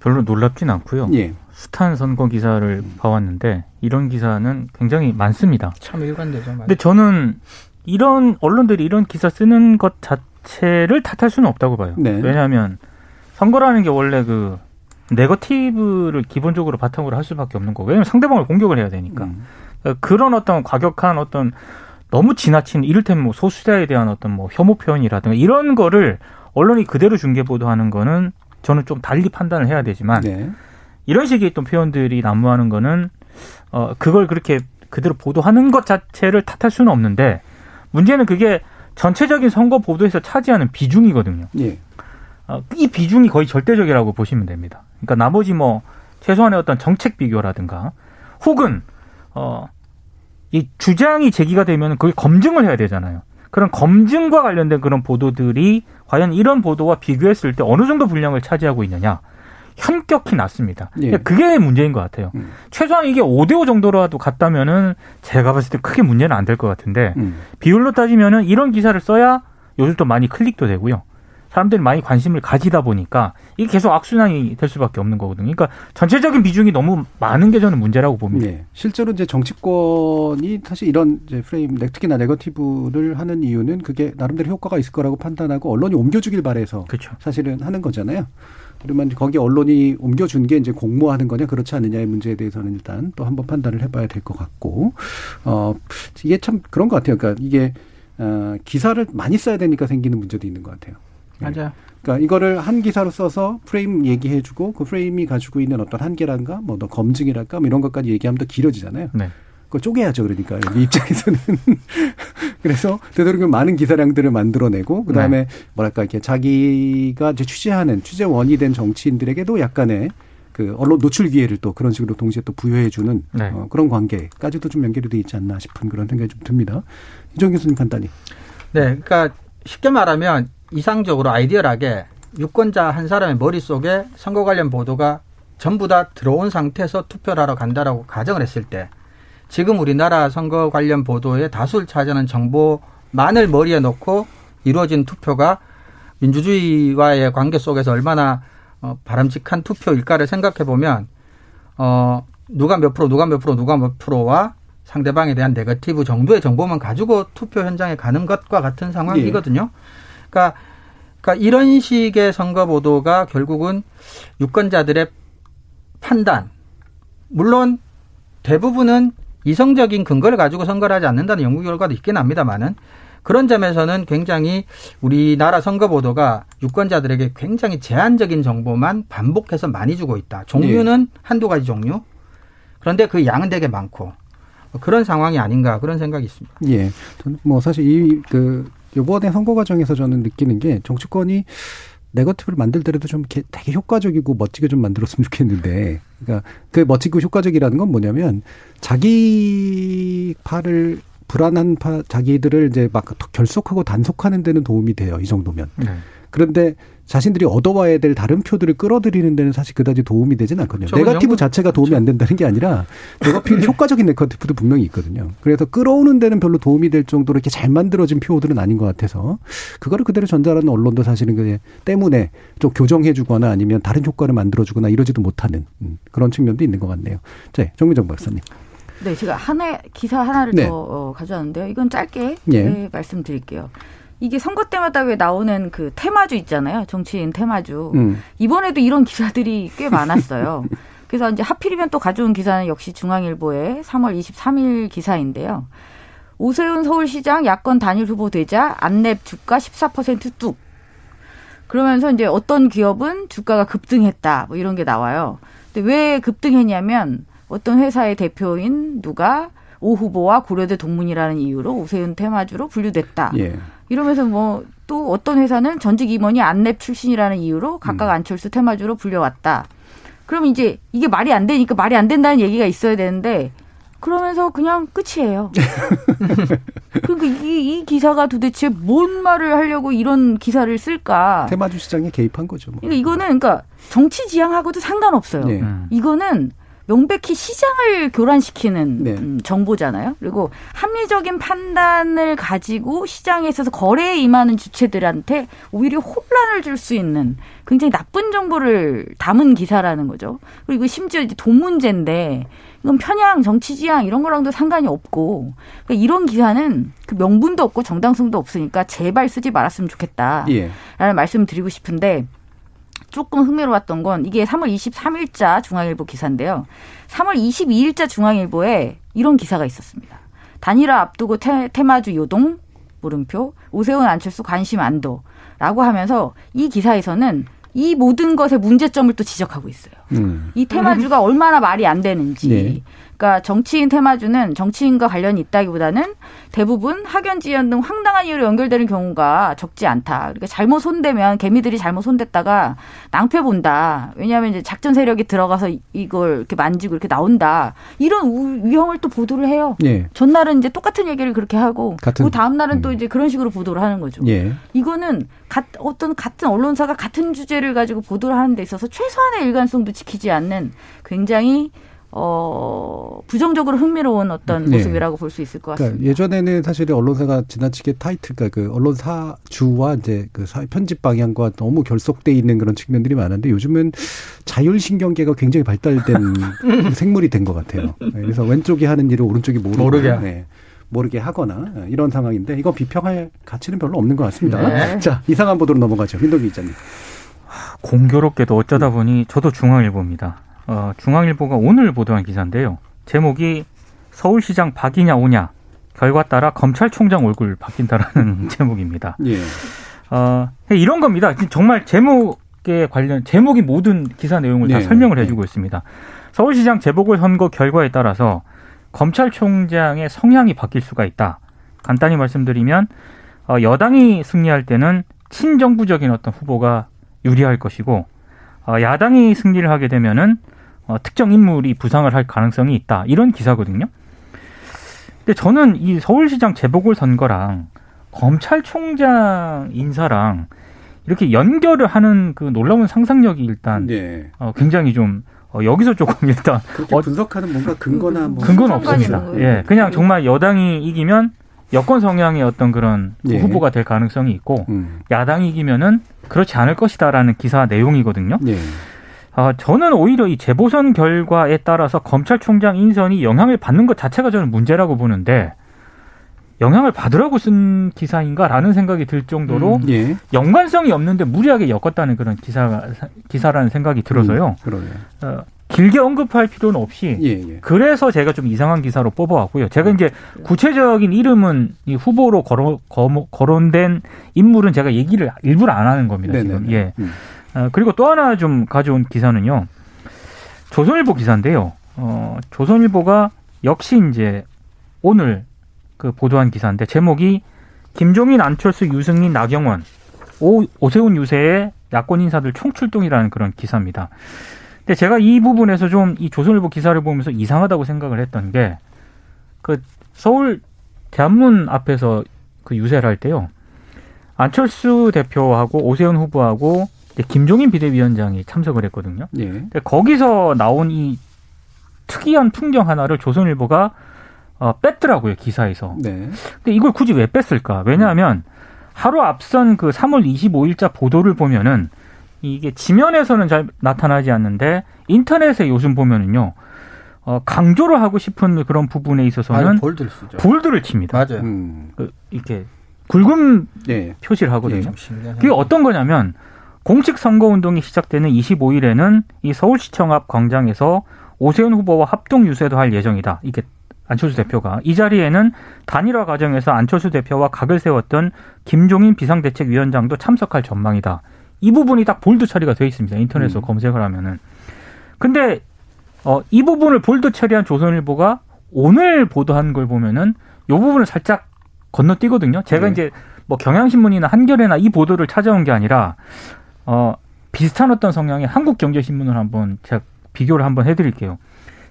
별로 놀랍진 않고요. 예. 숱한 선거 기사를 봐왔는데 이런 기사는 굉장히 많습니다. 참 일관되죠. 근데 저는 이런 언론들이 이런 기사 쓰는 것 자체를 탓할 수는 없다고 봐요. 네. 왜냐하면 선거라는 게 원래 그 네거티브를 기본적으로 바탕으로 할 수밖에 없는 거고 왜냐하면 상대방을 공격을 해야 되니까 음. 그러니까 그런 어떤 과격한 어떤 너무 지나친 이를테면 뭐 소수자에 대한 어떤 뭐 혐오 표현이라든가 이런 거를 언론이 그대로 중계 보도하는 거는 저는 좀 달리 판단을 해야 되지만 네. 이런 식의 또 표현들이 난무하는 거는 어 그걸 그렇게 그대로 보도하는 것 자체를 탓할 수는 없는데 문제는 그게 전체적인 선거 보도에서 차지하는 비중이거든요. 예. 어, 이 비중이 거의 절대적이라고 보시면 됩니다. 그러니까 나머지 뭐 최소한의 어떤 정책 비교라든가 혹은 어, 이 주장이 제기가 되면 그걸 검증을 해야 되잖아요. 그런 검증과 관련된 그런 보도들이 과연 이런 보도와 비교했을 때 어느 정도 분량을 차지하고 있느냐. 현격히 낮습니다. 예. 그게 문제인 것 같아요. 음. 최소한 이게 5대5 정도라도 갔다면은 제가 봤을 때 크게 문제는 안 될 것 같은데 음. 비율로 따지면은 이런 기사를 써야 요즘 또 많이 클릭도 되고요. 사람들이 많이 관심을 가지다 보니까 이게 계속 악순환이 될 수밖에 없는 거거든요. 그러니까 전체적인 비중이 너무 많은 게 저는 문제라고 봅니다. 네. 실제로 이제 정치권이 사실 이런 이제 프레임, 특히나 네거티브를 하는 이유는 그게 나름대로 효과가 있을 거라고 판단하고 언론이 옮겨주길 바래서 그렇죠. 사실은 하는 거잖아요. 그러면 거기 언론이 옮겨준 게 이제 공모하는 거냐 그렇지 않느냐의 문제에 대해서는 일단 또 한번 판단을 해봐야 될 것 같고 어 이게 참 그런 것 같아요. 그러니까 이게 어, 기사를 많이 써야 되니까 생기는 문제도 있는 것 같아요. 네. 맞아요. 그러니까 이거를 한 기사로 써서 프레임 얘기해주고 그 프레임이 가지고 있는 어떤 한계란가 뭐 더 검증이랄까 뭐 이런 것까지 얘기하면 더 길어지잖아요. 네. 그걸 쪼개야죠. 그러니까 이 입장에서는 그래서 되도록이면 많은 기사량들을 만들어내고 그다음에 네. 뭐랄까 이렇게 자기가 이제 취재하는 취재원이 된 정치인들에게도 약간의 그 언론 노출 기회를 또 그런 식으로 동시에 또 부여해주는 네. 어, 그런 관계까지도 좀 연결이 돼 있지 않나 싶은 그런 생각이 좀 듭니다. 이종 교수님 간단히. 네, 그러니까 쉽게 말하면 이상적으로 아이디얼하게 유권자 한 사람의 머릿속에 선거 관련 보도가 전부 다 들어온 상태에서 투표를 하러 간다라고 가정을 했을 때 지금 우리나라 선거 관련 보도에 다수를 차지하는 정보 만을 머리에 놓고 이루어진 투표가 민주주의와의 관계 속에서 얼마나 어, 바람직한 투표일까를 생각해 보면 어 누가 몇 프로 누가 몇 프로 누가 몇 프로와 상대방에 대한 네거티브 정도의 정보만 가지고 투표 현장에 가는 것과 같은 상황이거든요. 예. 그러니까 그러니까 이런 식의 선거 보도가 결국은 유권자들의 판단 물론 대부분은 이성적인 근거를 가지고 선거를 하지 않는다는 연구 결과도 있긴 합니다만은 그런 점에서는 굉장히 우리나라 선거 보도가 유권자들에게 굉장히 제한적인 정보만 반복해서 많이 주고 있다. 종류는 네. 한두 가지 종류. 그런데 그 양은 되게 많고 그런 상황이 아닌가 그런 생각이 있습니다. 예. 뭐 사실 이 그 요번에 선거 과정에서 저는 느끼는 게 정치권이 네거티브를 만들더라도 좀 되게 효과적이고 멋지게 좀 만들었으면 좋겠는데, 그러니까 그 멋지고 효과적이라는 건 뭐냐면 자기 파를 불안한 파 자기들을 이제 막 결속하고 단속하는 데는 도움이 돼요. 이 정도면. 네. 그런데 자신들이 얻어와야 될 다른 표들을 끌어들이는 데는 사실 그다지 도움이 되진 않거든요. 그렇죠. 네거티브 자체가 도움이 그렇죠. 안 된다는 게 아니라 네거티브 효과적인 네거티브도 분명히 있거든요. 그래서 끌어오는 데는 별로 도움이 될 정도로 이렇게 잘 만들어진 표들은 아닌 것 같아서 그거를 그대로 전달하는 언론도 사실은 그 때문에 좀 교정해주거나 아니면 다른 효과를 만들어주거나 이러지도 못하는 음, 그런 측면도 있는 것 같네요. 자, 정민정 박사님. 네, 제가 하나 기사 하나를 네. 더 어, 가져왔는데요. 이건 짧게 예. 네, 말씀드릴게요. 이게 선거 때마다 왜 나오는 그 테마주 있잖아요. 정치인 테마주. 음. 이번에도 이런 기사들이 꽤 많았어요. 그래서 이제 하필이면 또 가져온 기사는 역시 중앙일보의 3월 23일 기사인데요. 오세훈 서울시장 야권 단일 후보 되자 안랩 주가 14%뚝. 그러면서 이제 어떤 기업은 주가가 급등했다. 뭐 이런 게 나와요. 근데 왜 급등했냐면 어떤 회사의 대표인 누가 오 후보와 고려대 동문이라는 이유로 오세훈 테마주로 분류됐다. 예. 이러면서 뭐 또 어떤 회사는 전직 임원이 안랩 출신이라는 이유로 각각 음. 안철수 테마주로 불려왔다. 그럼 이제 이게 말이 안 되니까 말이 안 된다는 얘기가 있어야 되는데 그러면서 그냥 끝이에요. 그러니까 이, 이, 기사가 도대체 뭔 말을 하려고 이런 기사를 쓸까? 테마주 시장에 개입한 거죠. 뭐. 그러니까 이거는 그러니까 정치 지향하고도 상관없어요. 네. 이거는 명백히 시장을 교란시키는 네. 음, 정보잖아요. 그리고 합리적인 판단을 가지고 시장에 있어서 거래에 임하는 주체들한테 오히려 혼란을 줄 수 있는 굉장히 나쁜 정보를 담은 기사라는 거죠. 그리고 심지어 이제 돈 문제인데 이건 편향, 정치 지향 이런 거랑도 상관이 없고 그러니까 이런 기사는 그 명분도 없고 정당성도 없으니까 제발 쓰지 말았으면 좋겠다라는 예. 말씀을 드리고 싶은데 조금 흥미로웠던 건 이게 3월 23일자 중앙일보 기사인데요. 3월 22일자 중앙일보에 이런 기사가 있었습니다. 단일화 앞두고 테, 테마주 요동 물음표 오세훈 안철수 관심 안도라고 하면서 이 기사에서는 이 모든 것의 문제점을 또 지적하고 있어요. 음. 이 테마주가 얼마나 말이 안 되는지. 네. 그러니까 정치인 테마주는 정치인과 관련이 있다기보다는 대부분 학연 지연 등 황당한 이유로 연결되는 경우가 적지 않다. 그러니까 잘못 손대면 개미들이 잘못 손댔다가 낭패 본다. 왜냐하면 이제 작전 세력이 들어가서 이걸 이렇게 만지고 이렇게 나온다. 이런 위험을 또 보도를 해요. 예. 전날은 이제 똑같은 얘기를 그렇게 하고 같은, 그 다음 날은 음. 또 이제 그런 식으로 보도를 하는 거죠. 예. 이거는 가, 어떤 같은 언론사가 같은 주제를 가지고 보도를 하는 데 있어서 최소한의 일관성도 지 키지 않는 굉장히 어, 부정적으로 흥미로운 어떤 네. 모습이라고 볼수 있을 것 그러니까 같습니다. 그러니까 예전에는 사실 언론사가 지나치게 타이트, 그러니까 그 언론사 주와 이제 그 편집 방향과 너무 결속돼 있는 그런 측면들이 많은데 요즘은 자율신경계가 굉장히 발달된 생물이 된 것 같아요. 네, 그래서 왼쪽이 하는 일을 오른쪽이 모르고, 모르게. 네. 모르게 하거나 이런 상황인데 이거 비평할 가치는 별로 없는 것 같습니다. 네. 자 이상한 보도로 넘어가죠. 민동기 기자님. 공교롭게도 어쩌다 보니 저도 중앙일보입니다. 어, 중앙일보가 오늘 보도한 기사인데요. 제목이 서울시장 박이냐 오냐 결과 따라 검찰총장 얼굴 바뀐다라는 제목입니다. 예. 어, 이런 겁니다. 정말 제목에 관련 제목이 모든 기사 내용을 다 네. 설명을 해주고 네. 있습니다. 서울시장 재보궐 선거 결과에 따라서 검찰총장의 성향이 바뀔 수가 있다. 간단히 말씀드리면 어, 여당이 승리할 때는 친정부적인 어떤 후보가 유리할 것이고 어, 야당이 승리를 하게 되면은 어, 특정 인물이 부상을 할 가능성이 있다. 이런 기사거든요. 근데 저는 이 서울시장 재보궐 선거랑 검찰총장 인사랑 이렇게 연결을 하는 그 놀라운 상상력이 일단 네. 어, 굉장히 좀 어, 여기서 조금 일단 어, 분석하는 뭔가 근거나 뭐 근거는 없습니다. 예, 그냥 정말 여당이 이기면 여권 성향의 어떤 그런 예. 후보가 될 가능성이 있고 음. 야당이 이기면은 그렇지 않을 것이다라는 기사 내용이거든요. 예. 아, 저는 오히려 이 재보선 결과에 따라서 검찰총장 인선이 영향을 받는 것 자체가 저는 문제라고 보는데 영향을 받으라고 쓴 기사인가라는 생각이 들 정도로 음, 예. 연관성이 없는데 무리하게 엮었다는 그런 기사 기사라는 생각이 들어서요. 음, 어, 길게 언급할 필요는 없이 예, 예. 그래서 제가 좀 이상한 기사로 뽑아왔고요. 제가 이제 구체적인 이름은 이 후보로 거론, 거론된 인물은 제가 얘기를 일부러 안 하는 겁니다. 네네네. 지금 예. 음. 어, 그리고 또 하나 좀 가져온 기사는요. 조선일보 기사인데요. 어, 조선일보가 역시 이제 오늘 그 보도한 기사인데 제목이 김종인, 안철수, 유승민, 나경원, 오, 오세훈 유세의 야권 인사들 총출동이라는 그런 기사입니다. 근데 제가 이 부분에서 좀 이 조선일보 기사를 보면서 이상하다고 생각을 했던 게 그 서울 대한문 앞에서 그 유세를 할 때요. 안철수 대표하고 오세훈 후보하고 김종인 비대위원장이 참석을 했거든요. 예. 거기서 나온 이 특이한 풍경 하나를 조선일보가 어, 뺐더라고요 기사에서. 네. 근데 이걸 굳이 왜 뺐을까? 왜냐하면 하루 앞선 그 3월 25일자 보도를 보면은 이게 지면에서는 잘 나타나지 않는데 인터넷에 요즘 보면은요. 어, 강조를 하고 싶은 그런 부분에 있어서는 아니, 볼드를 쓰죠. 볼드를 칩니다. 맞아요. 음. 그, 이렇게 굵은 네. 표시를 하거든요. 네, 그게 어떤 거냐면 공식 선거 운동이 시작되는 25일에는 이 서울시청 앞 광장에서 오세훈 후보와 합동 유세도 할 예정이다. 이게 안철수 대표가 이 자리에는 단일화 과정에서 안철수 대표와 각을 세웠던 김종인 비상대책위원장도 참석할 전망이다. 이 부분이 딱 볼드 처리가 되어 있습니다. 인터넷에서 음. 검색을 하면은. 근데 어, 이 부분을 볼드 처리한 조선일보가 오늘 보도한 걸 보면은 요 부분을 살짝 건너뛰거든요. 제가 네. 이제 뭐 경향신문이나 한겨레나 이 보도를 찾아온 게 아니라 어, 비슷한 어떤 성향의 한국경제신문을 한번 제가 비교를 한번 해드릴게요.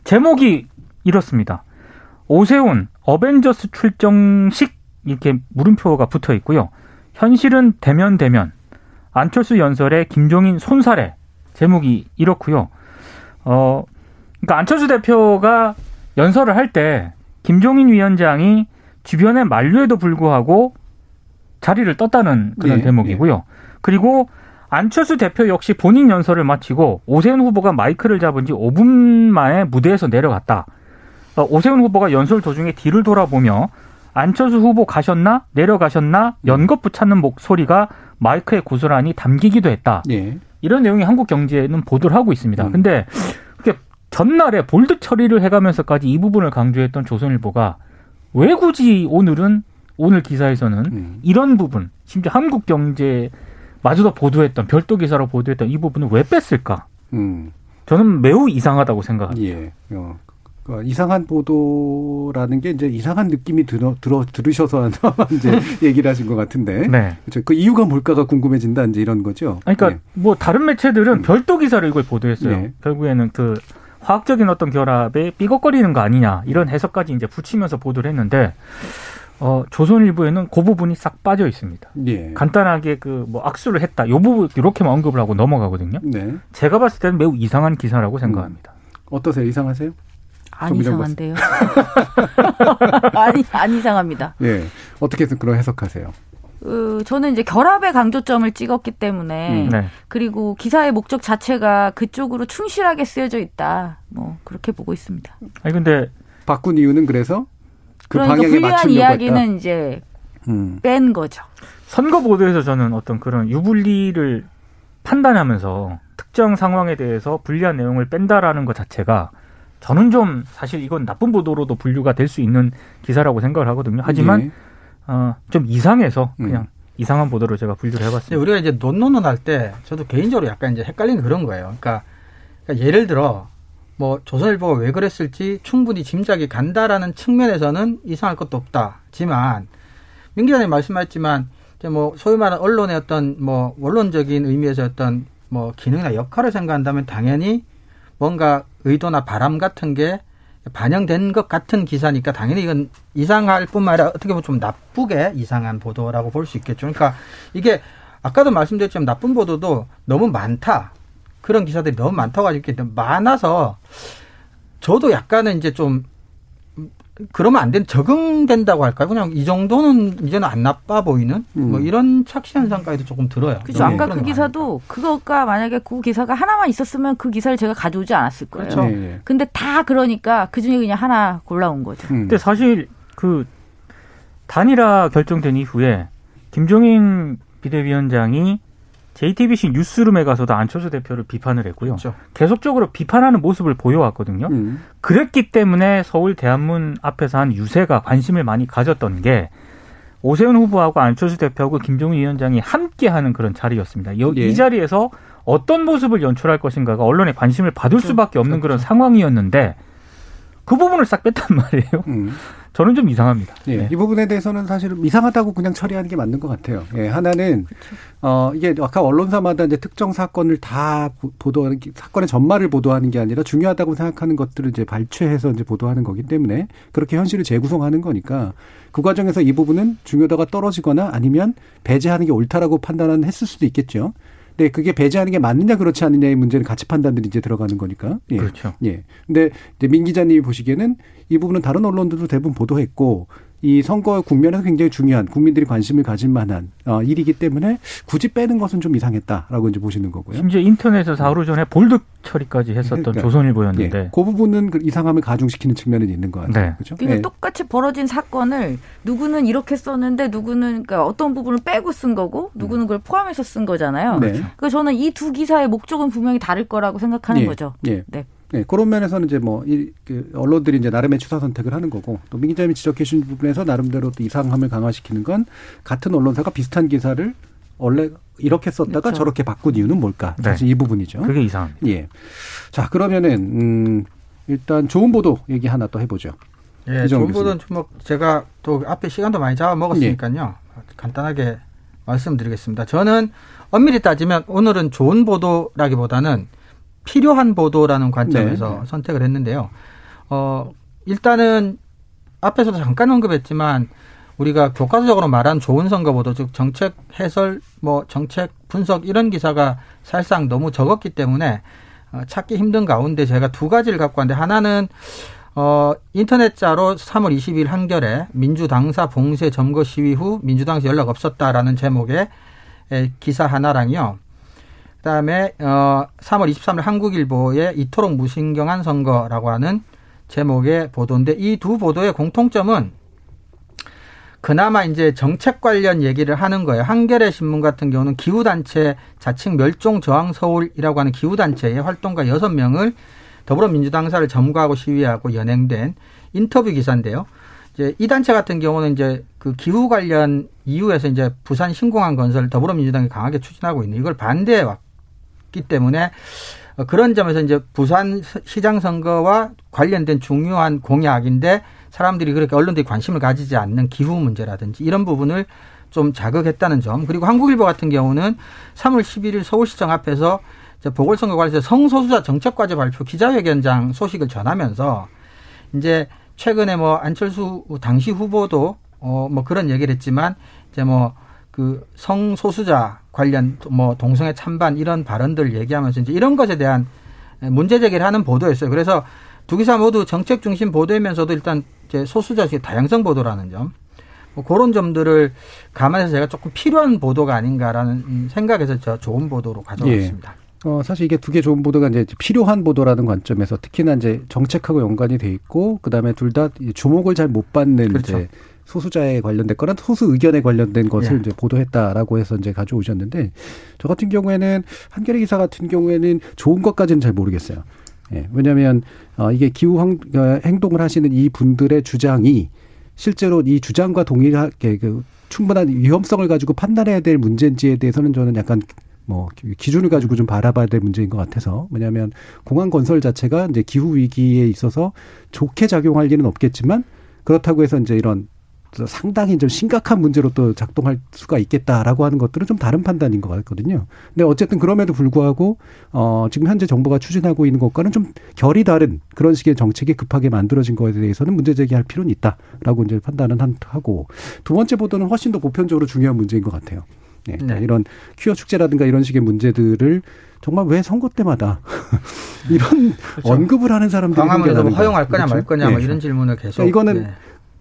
제목이 이렇습니다. 오세훈 어벤져스 출정식 이렇게 물음표가 붙어 있고요. 현실은 대면 대면 안철수 연설에 김종인 손살에 제목이 이렇고요. 어 그러니까 안철수 대표가 연설을 할 때 김종인 위원장이 주변의 만류에도 불구하고 자리를 떴다는 그런 네, 대목이고요. 네. 그리고 안철수 대표 역시 본인 연설을 마치고 오세훈 후보가 마이크를 잡은 지 5분 만에 무대에서 내려갔다. 어, 오세훈 후보가 연설 도중에 뒤를 돌아보며 안철수 후보 가셨나 내려가셨나 연거푸 찾는 목소리가 마이크에 고스란히 담기기도 했다. 예. 이런 내용이 한국 경제는 보도를 하고 있습니다. 음. 근데 그게 전날에 볼드 처리를 해가면서까지 이 부분을 강조했던 조선일보가 왜 굳이 오늘은 오늘 기사에서는 음. 이런 부분 심지어 한국 경제 마저도 보도했던 별도 기사로 보도했던 이 부분을 왜 뺐을까? 음. 저는 매우 이상하다고 생각합니다. 예. 어. 그 이상한 보도라는 게 이제 이상한 느낌이 들어, 들어 들으셔서 이제 얘기를 하신 것 같은데. 네. 그렇죠. 그 이유가 뭘까가 궁금해진다 이제 이런 거죠. 그러니까 네. 뭐 다른 매체들은 음. 별도 기사를 이걸 보도했어요. 네. 결국에는 그 화학적인 어떤 결합에 삐걱거리는 거 아니냐 이런 해석까지 이제 붙이면서 보도를 했는데 어, 조선일보에는 그 부분이 싹 빠져 있습니다. 예. 간단하게 그 뭐 악수를 했다. 요 부분 이렇게만 언급을 하고 넘어가거든요. 네. 제가 봤을 때는 매우 이상한 기사라고 생각합니다. 음. 어떠세요? 이상하세요? 안 이상한데요. 아니 안 이상합니다. 예. 어떻게 그런 해석하세요? 어, 저는 이제 결합의 강조점을 찍었기 때문에 음, 네. 그리고 기사의 목적 자체가 그쪽으로 충실하게 쓰여져 있다. 뭐 그렇게 보고 있습니다. 아니 근데 바꾼 이유는 그래서 그 그러니까 방향에 맞추려고 이야기는 했다. 이제 음. 뺀 거죠. 선거 보도에서 저는 어떤 그런 유불리를 판단하면서 특정 상황에 대해서 불리한 내용을 뺀다라는 것 자체가 저는 좀 사실 이건 나쁜 보도로도 분류가 될 수 있는 기사라고 생각을 하거든요. 하지만 네. 어, 좀 이상해서 음. 그냥 음. 이상한 보도로 제가 분류를 해봤습니다. 우리가 이제 논논을 할때 저도 개인적으로 약간 이제 헷갈리는 그런 거예요. 그러니까, 그러니까 예를 들어 뭐 조선일보가 왜 그랬을지 충분히 짐작이 간다라는 측면에서는 이상할 것도 없다지만 민 기자님 말씀하셨지만 이제 뭐 소위 말하는 언론의 어떤 뭐 원론적인 의미에서 어떤 뭐 기능이나 역할을 생각한다면 당연히 뭔가 의도나 바람 같은 게 반영된 것 같은 기사니까 당연히 이건 이상할 뿐만 아니라 어떻게 보면 좀 나쁘게 이상한 보도라고 볼 수 있겠죠. 그러니까 이게 아까도 말씀드렸지만 나쁜 보도도 너무 많다. 그런 기사들이 너무 많다고 하니까 많아서 저도 약간은 이제 좀 그러면 안 된, 적응된다고 할까요? 그냥 이 정도는 이제는 안 나빠 보이는 음. 뭐 이런 착시 현상까지도 조금 들어요. 그렇죠. 아까 그 기사도 그거가 만약에 그 기사가 하나만 있었으면 그 기사를 제가 가져오지 않았을 거예요. 그렇죠. 네. 근데 다 그러니까 그 중에 그냥 하나 골라온 거죠. 음. 근데 사실 그 단일화 결정된 이후에 김종인 비대위원장이 JTBC 뉴스룸에 가서도 안철수 대표를 비판을 했고요. 그렇죠. 계속적으로 비판하는 모습을 보여왔거든요. 음. 그랬기 때문에 서울 대한문 앞에서 한 유세가 관심을 많이 가졌던 게 오세훈 후보하고 안철수 대표하고 김종인 위원장이 함께하는 그런 자리였습니다. 이, 예. 이 자리에서 어떤 모습을 연출할 것인가가 언론의 관심을 받을 그렇죠. 수밖에 없는 그런 그렇죠. 상황이었는데 그 부분을 싹 뺐단 말이에요. 음. 저는 좀 이상합니다. 예, 네. 이 부분에 대해서는 사실 이상하다고 그냥 처리하는 게 맞는 것 같아요. 예, 하나는 그렇죠. 어 이게 아까 언론사마다 이제 특정 사건을 다 보도하는 사건의 전말을 보도하는 게 아니라 중요하다고 생각하는 것들을 이제 발췌해서 이제 보도하는 거기 때문에 그렇게 현실을 재구성하는 거니까 그 과정에서 이 부분은 중요도가 떨어지거나 아니면 배제하는 게 옳다라고 판단은 했을 수도 있겠죠. 네, 그게 배제하는 게 맞느냐 그렇지 않느냐의 문제는 가치 판단들이 이제 들어가는 거니까. 예. 그렇죠. 예. 근데 이제 민 기자님이 보시기에는 이 부분은 다른 언론들도 대부분 보도했고 이 선거 국면에서 굉장히 중요한 국민들이 관심을 가질 만한 어, 일이기 때문에 굳이 빼는 것은 좀 이상했다라고 이제 보시는 거고요. 심지어 인터넷에서 하루 전에 볼드 처리까지 했었던 그러니까, 조선일보였는데 예, 그 부분은 그 이상함을 가중시키는 측면은 있는 것 같아요. 네. 그렇죠? 그러니까 예. 똑같이 벌어진 사건을 누구는 이렇게 썼는데 누구는 그러니까 어떤 부분을 빼고 쓴 거고 누구는 그걸 포함해서 쓴 거잖아요. 네. 그러니까 저는 이 두 기사의 목적은 분명히 다를 거라고 생각하는 예. 거죠. 예. 네. 네, 그런 면에서는 이제 뭐, 이, 그 언론들이 이제 나름의 추사 선택을 하는 거고, 또 민 기자님이 지적해 주신 부분에서 나름대로 또 이상함을 강화시키는 건 같은 언론사가 비슷한 기사를 원래 이렇게 썼다가 그렇죠. 저렇게 바꾼 이유는 뭘까? 네. 사실 이 부분이죠. 그게 이상합니다. 예. 자, 그러면은, 음, 일단 좋은 보도 얘기 하나 또 해보죠. 예, 좋은 보도는 뭐 제가 또 앞에 시간도 많이 잡아먹었으니까요. 예. 간단하게 말씀드리겠습니다. 저는 엄밀히 따지면 오늘은 좋은 보도라기보다는 필요한 보도라는 관점에서 네. 선택을 했는데요. 어, 일단은 앞에서도 잠깐 언급했지만 우리가 교과서적으로 말한 좋은 선거 보도, 즉 정책 해설, 뭐 정책 분석 이런 기사가 사실상 너무 적었기 때문에 어, 찾기 힘든 가운데 제가 두 가지를 갖고 왔는데 하나는 어, 인터넷자로 3월 20일 한겨레 민주당사 봉쇄 점거 시위 후 민주당에서 연락 없었다라는 제목의 기사 하나랑요. 그다음에 어 3월 23일 한국일보의 이토록 무신경한 선거라고 하는 제목의 보도인데 이 두 보도의 공통점은 그나마 이제 정책 관련 얘기를 하는 거예요. 한겨레 신문 같은 경우는 기후 단체 자칭 멸종 저항 서울이라고 하는 기후 단체의 활동가 여섯 명을 더불어민주당사를 점거하고 시위하고 연행된 인터뷰 기사인데요. 이제 이 단체 같은 경우는 이제 그 기후 관련 이유에서 이제 부산 신공항 건설 더불어민주당이 강하게 추진하고 있는 이걸 반대해 왔 있기 때문에 그런 점에서 이제 부산 시장 선거와 관련된 중요한 공약인데 사람들이 그렇게 언론들이 관심을 가지지 않는 기후 문제라든지 이런 부분을 좀 자극했다는 점. 그리고 한국일보 같은 경우는 3월 11일 서울시청 앞에서 보궐선거 관련해서 성소수자 정책과제 발표 기자회견장 소식을 전하면서 이제 최근에 뭐 안철수 당시 후보도 어 뭐 그런 얘기를 했지만 이제 뭐 그 성소수자 관련 뭐 동성애 찬반 이런 발언들 얘기하면서 이제 이런 것에 대한 문제 제기를 하는 보도였어요. 그래서 두 기사 모두 정책 중심 보도이면서도 일단 이제 소수자식 다양성 보도라는 점. 뭐 그런 점들을 감안해서 제가 조금 필요한 보도가 아닌가라는 생각에서 저 좋은 보도로 가져왔습니다. 예. 어, 사실 이게 두 개 좋은 보도가 이제 필요한 보도라는 관점에서 특히나 이제 정책하고 연관이 돼 있고 그다음에 둘 다 주목을 잘 못 받는 그렇죠. 이제 소수자에 관련된 거나 소수 의견에 관련된 것을 예. 이제 보도했다라고 해서 이제 가져오셨는데 저 같은 경우에는 한겨레 기사 같은 경우에는 좋은 것까지는 잘 모르겠어요. 예. 왜냐하면 어 이게 기후 어, 행동을 하시는 이 분들의 주장이 실제로 이 주장과 동일하게 그 충분한 위험성을 가지고 판단해야 될 문제인지에 대해서는 저는 약간 뭐 기준을 가지고 좀 바라봐야 될 문제인 것 같아서 왜냐하면 공항 건설 자체가 이제 기후 위기에 있어서 좋게 작용할 리는 없겠지만 그렇다고 해서 이제 이런 상당히 좀 심각한 문제로 또 작동할 수가 있겠다라고 하는 것들은 좀 다른 판단인 것 같거든요. 근데 어쨌든 그럼에도 불구하고 어 지금 현재 정부가 추진하고 있는 것과는 좀 결이 다른 그런 식의 정책이 급하게 만들어진 것에 대해서는 문제 제기할 필요는 있다라고 이제 판단은 하고 두 번째 보도는 훨씬 더 보편적으로 중요한 문제인 것 같아요. 네. 네. 이런 퀴어 축제라든가 이런 식의 문제들을 정말 왜 선거 때마다 이런 그렇죠. 언급을 하는 사람들이 광화문에서 뭐 허용할 거냐 그렇죠? 말 거냐 뭐 예. 이런 질문을 계속 그러니까 이거는 네.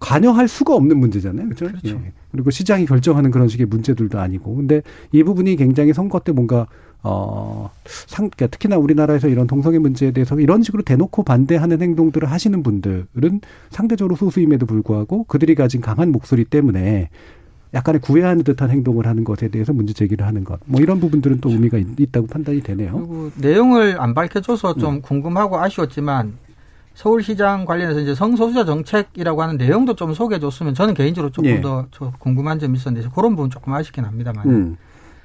관여할 수가 없는 문제잖아요. 그렇죠? 그렇죠. 예. 그리고 시장이 결정하는 그런 식의 문제들도 아니고. 근데 이 부분이 굉장히 선거 때 뭔가 어, 상, 그러니까 특히나 우리나라에서 이런 동성애 문제에 대해서 이런 식으로 대놓고 반대하는 행동들을 하시는 분들은 상대적으로 소수임에도 불구하고 그들이 가진 강한 목소리 때문에 약간의 구애하는 듯한 행동을 하는 것에 대해서 문제 제기를 하는 것. 뭐 이런 부분들은 또 의미가 있, 다고 판단이 되네요. 그리고 내용을 안 밝혀줘서 좀 음. 궁금하고 아쉬웠지만 서울시장 관련해서 이제 성소수자 정책이라고 하는 내용도 좀 소개해 줬으면 저는 개인적으로 조금 예. 더 궁금한 점이 있었는데 그런 부분 조금 아쉽긴 합니다만. 음.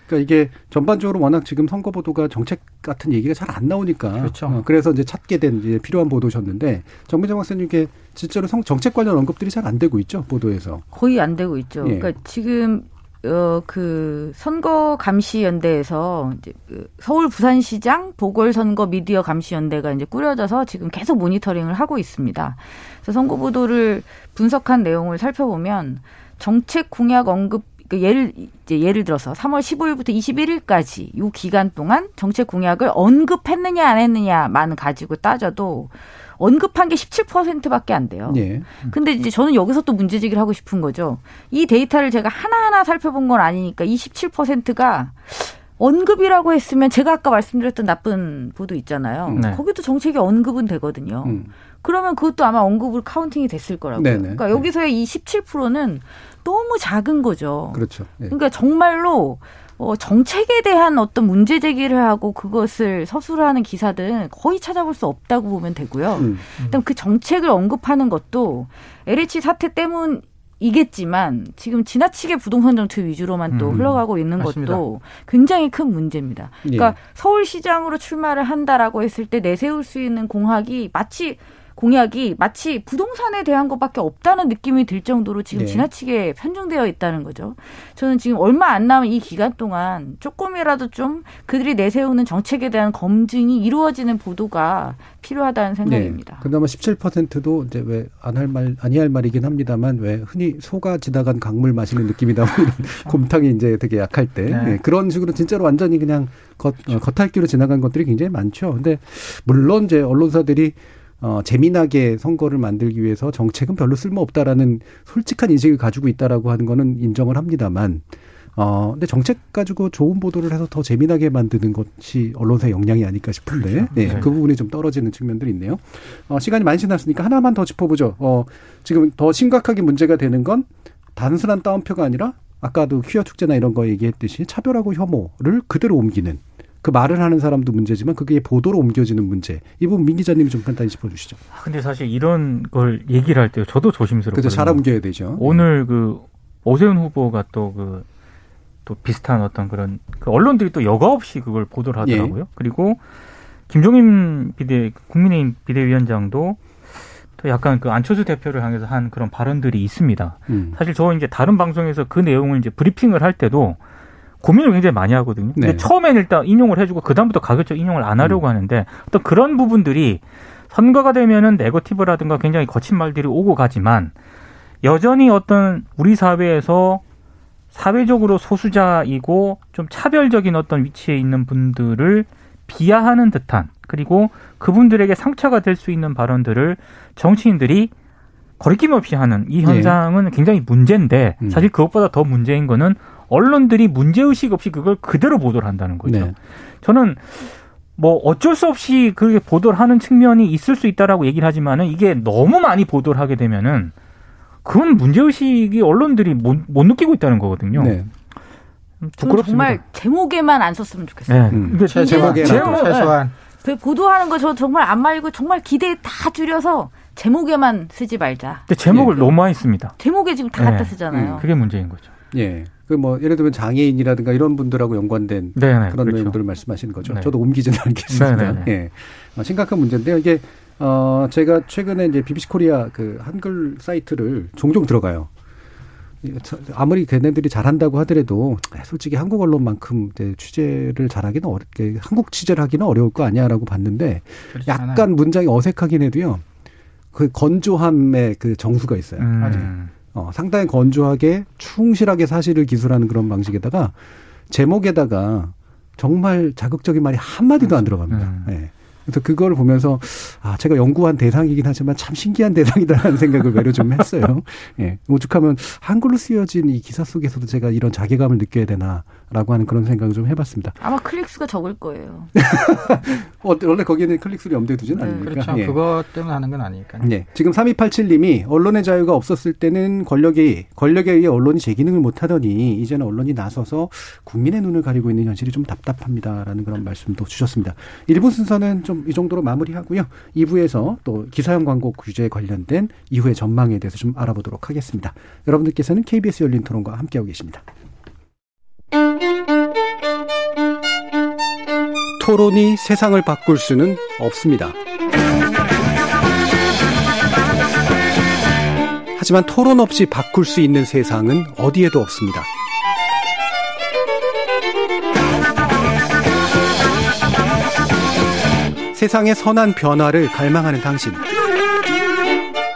그러니까 이게 전반적으로 워낙 지금 선거 보도가 정책 같은 얘기가 잘 안 나오니까 그렇죠. 어, 그래서 이제 찾게 된 이제 필요한 보도셨는데 정민정 박사님 이게 실제로 성, 정책 관련 언급들이 잘 안 되고 있죠 보도에서 거의 안 되고 있죠. 예. 그러니까 지금 어, 그, 선거 감시 연대에서 이제 그 서울 부산시장 보궐선거 미디어 감시 연대가 이제 꾸려져서 지금 계속 모니터링을 하고 있습니다. 그래서 선거 보도를 분석한 내용을 살펴보면 정책 공약 언급 그 예를 이제 예를 들어서 3월 15일부터 21일까지 이 기간 동안 정책 공약을 언급했느냐 안 했느냐만 가지고 따져도 언급한 게 17%밖에 안 돼요. 예. 근데 이제 저는 여기서 또 문제 제기를 하고 싶은 거죠. 이 데이터를 제가 하나하나 살펴본 건 아니니까 이 17%가 언급이라고 했으면 제가 아까 말씀드렸던 나쁜 보도 있잖아요. 네. 거기도 정책이 언급은 되거든요. 음. 그러면 그것도 아마 언급을 counting이 됐을 거라고요. 네네. 그러니까 여기서의 이 17%는 너무 작은 거죠. 그렇죠. 네. 그러니까 정말로 어, 정책에 대한 어떤 문제 제기를 하고 그것을 서술하는 기사들은 거의 찾아볼 수 없다고 보면 되고요. 음. 일단 그 정책을 언급하는 것도 LH 사태 때문 이겠지만 지금 지나치게 부동산 정책 위주로만 또 음. 흘러가고 있는 맞습니다. 것도 굉장히 큰 문제입니다. 그러니까 예. 서울시장으로 출마를 한다라고 했을 때 내세울 수 있는 공학이 마치 공약이 마치 부동산에 대한 것밖에 없다는 느낌이 들 정도로 지금 네. 지나치게 편중되어 있다는 거죠. 저는 지금 얼마 안 남은 이 기간 동안 조금이라도 좀 그들이 내세우는 정책에 대한 검증이 이루어지는 보도가 필요하다는 생각입니다. 네. 그나마 17%도 이제 왜 안 할 말 아니할 말이긴 합니다만 왜 흔히 소가 지나간 강물 마시는 느낌이다 뭐 이런 그렇죠. 곰탕이 이제 되게 약할 때 네. 네. 그런 식으로 진짜로 완전히 그냥 겉, 어, 겉핥기로 지나간 것들이 굉장히 많죠. 근데 물론 이제 언론사들이 어, 재미나게 선거를 만들기 위해서 정책은 별로 쓸모없다라는 솔직한 인식을 가지고 있다라고 하는 거는 인정을 합니다만, 어, 근데 정책 가지고 좋은 보도를 해서 더 재미나게 만드는 것이 언론사의 역량이 아닐까 싶은데, 그렇죠. 네, 네. 그 부분이 좀 떨어지는 측면들이 있네요. 어, 시간이 많이 지났으니까 하나만 더 짚어보죠. 어, 지금 더 심각하게 문제가 되는 건 단순한 따옴표가 아니라 아까도 퀴어 축제나 이런 거 얘기했듯이 차별하고 혐오를 그대로 옮기는 그 말을 하는 사람도 문제지만 그게 보도로 옮겨지는 문제. 이 부분 민 기자님이 좀 간단히 짚어주시죠. 아, 근데 사실 이런 걸 얘기를 할때 저도 조심스럽거든요. 그래서 잘 옮겨야 되죠. 오늘 그 오세훈 후보가 또 그 또 비슷한 어떤 그런 그 언론들이 또 여과 없이 그걸 보도를 하더라고요. 예. 그리고 김종인 비대 국민의힘 비대위원장도 또 약간 그 안철수 대표를 향해서 한 그런 발언들이 있습니다. 음. 사실 저 이제 다른 방송에서 그 내용을 이제 브리핑을 할 때도 고민을 굉장히 많이 하거든요. 근데 네. 처음엔 일단 인용을 해주고 그다음부터 가급적 인용을 안 하려고 음. 하는데 또 그런 부분들이 선거가 되면은 네거티브라든가 굉장히 거친 말들이 오고 가지만 여전히 어떤 우리 사회에서 사회적으로 소수자이고 좀 차별적인 어떤 위치에 있는 분들을 비하하는 듯한 그리고 그분들에게 상처가 될 수 있는 발언들을 정치인들이 거리낌 없이 하는 이 네. 현상은 네. 굉장히 문제인데 음. 사실 그것보다 더 문제인 거는 언론들이 문제의식 없이 그걸 그대로 보도를 한다는 거죠. 네. 저는 뭐 어쩔 수 없이 그게 보도를 하는 측면이 있을 수 있다라고 얘기를 하지만은 이게 너무 많이 보도를 하게 되면은 그건 문제의식이 언론들이 못, 못 느끼고 있다는 거거든요. 네. 저는 정말 제목에만 안 썼으면 좋겠어요. 네. 음. 제, 제목에 제목, 최소한. 그 보도하는 거 저 정말 안 말고 정말 기대 다 줄여서 제목에만 쓰지 말자. 근데 제목을 네. 너무 많이 씁니다. 제목에 지금 다 갖다 네. 쓰잖아요. 음, 그게 문제인 거죠. 예. 그 뭐 예를 들면 장애인이라든가 이런 분들하고 연관된 네네, 네, 그런 그렇죠. 내용들을 말씀하시는 거죠. 네. 저도 옮기지는 않겠습니다. 네네. 네, 예. 어, 심각한 문제인데요. 이게 어 제가 최근에 이제 BBC 코리아 그 한글 사이트를 종종 들어가요. 아무리 걔네들이 잘한다고 하더라도 솔직히 한국 언론만큼 취재를 잘하기는 어렵게 한국 취재를 하기는 어려울 거 아니야라고 봤는데 약간 않아요. 문장이 어색하긴 해도요. 그 건조함의 그 정수가 있어요. 음. 어, 상당히 건조하게 충실하게 사실을 기술하는 그런 방식에다가 제목에다가 정말 자극적인 말이 한 마디도 안 들어갑니다. 음. 네. 그래서 그걸 보면서 아 제가 연구한 대상이긴 하지만 참 신기한 대상이다라는 생각을 외려 좀 했어요. 예, 오죽하면 한글로 쓰여진 이 기사 속에서도 제가 이런 자괴감을 느껴야 되나라고 하는 그런 생각을 좀 해봤습니다. 아마 클릭 수가 적을 거예요. 어, 원래 거기에는 클릭 수를 염두에 두지는 네. 않으니까. 그렇죠. 예. 그것 때문에 하는 건 아니니까. 네. 지금 3287님이 언론의 자유가 없었을 때는 권력이 권력에 의해 언론이 제 기능을 못하더니 이제는 언론이 나서서 국민의 눈을 가리고 있는 현실이 좀 답답합니다라는 그런 말씀도 주셨습니다. 1부 순서는 좀이 정도로 마무리하고요. 2부에서 또 기사형 광고 규제에 관련된 이후의 전망에 대해서 좀 알아보도록 하겠습니다. 여러분들께서는 KBS 열린 토론과 함께하고 계십니다. 토론이 세상을 바꿀 수는 없습니다. 하지만 토론 없이 바꿀 수 있는 세상은 어디에도 없습니다. 세상의 선한 변화를 갈망하는 당신.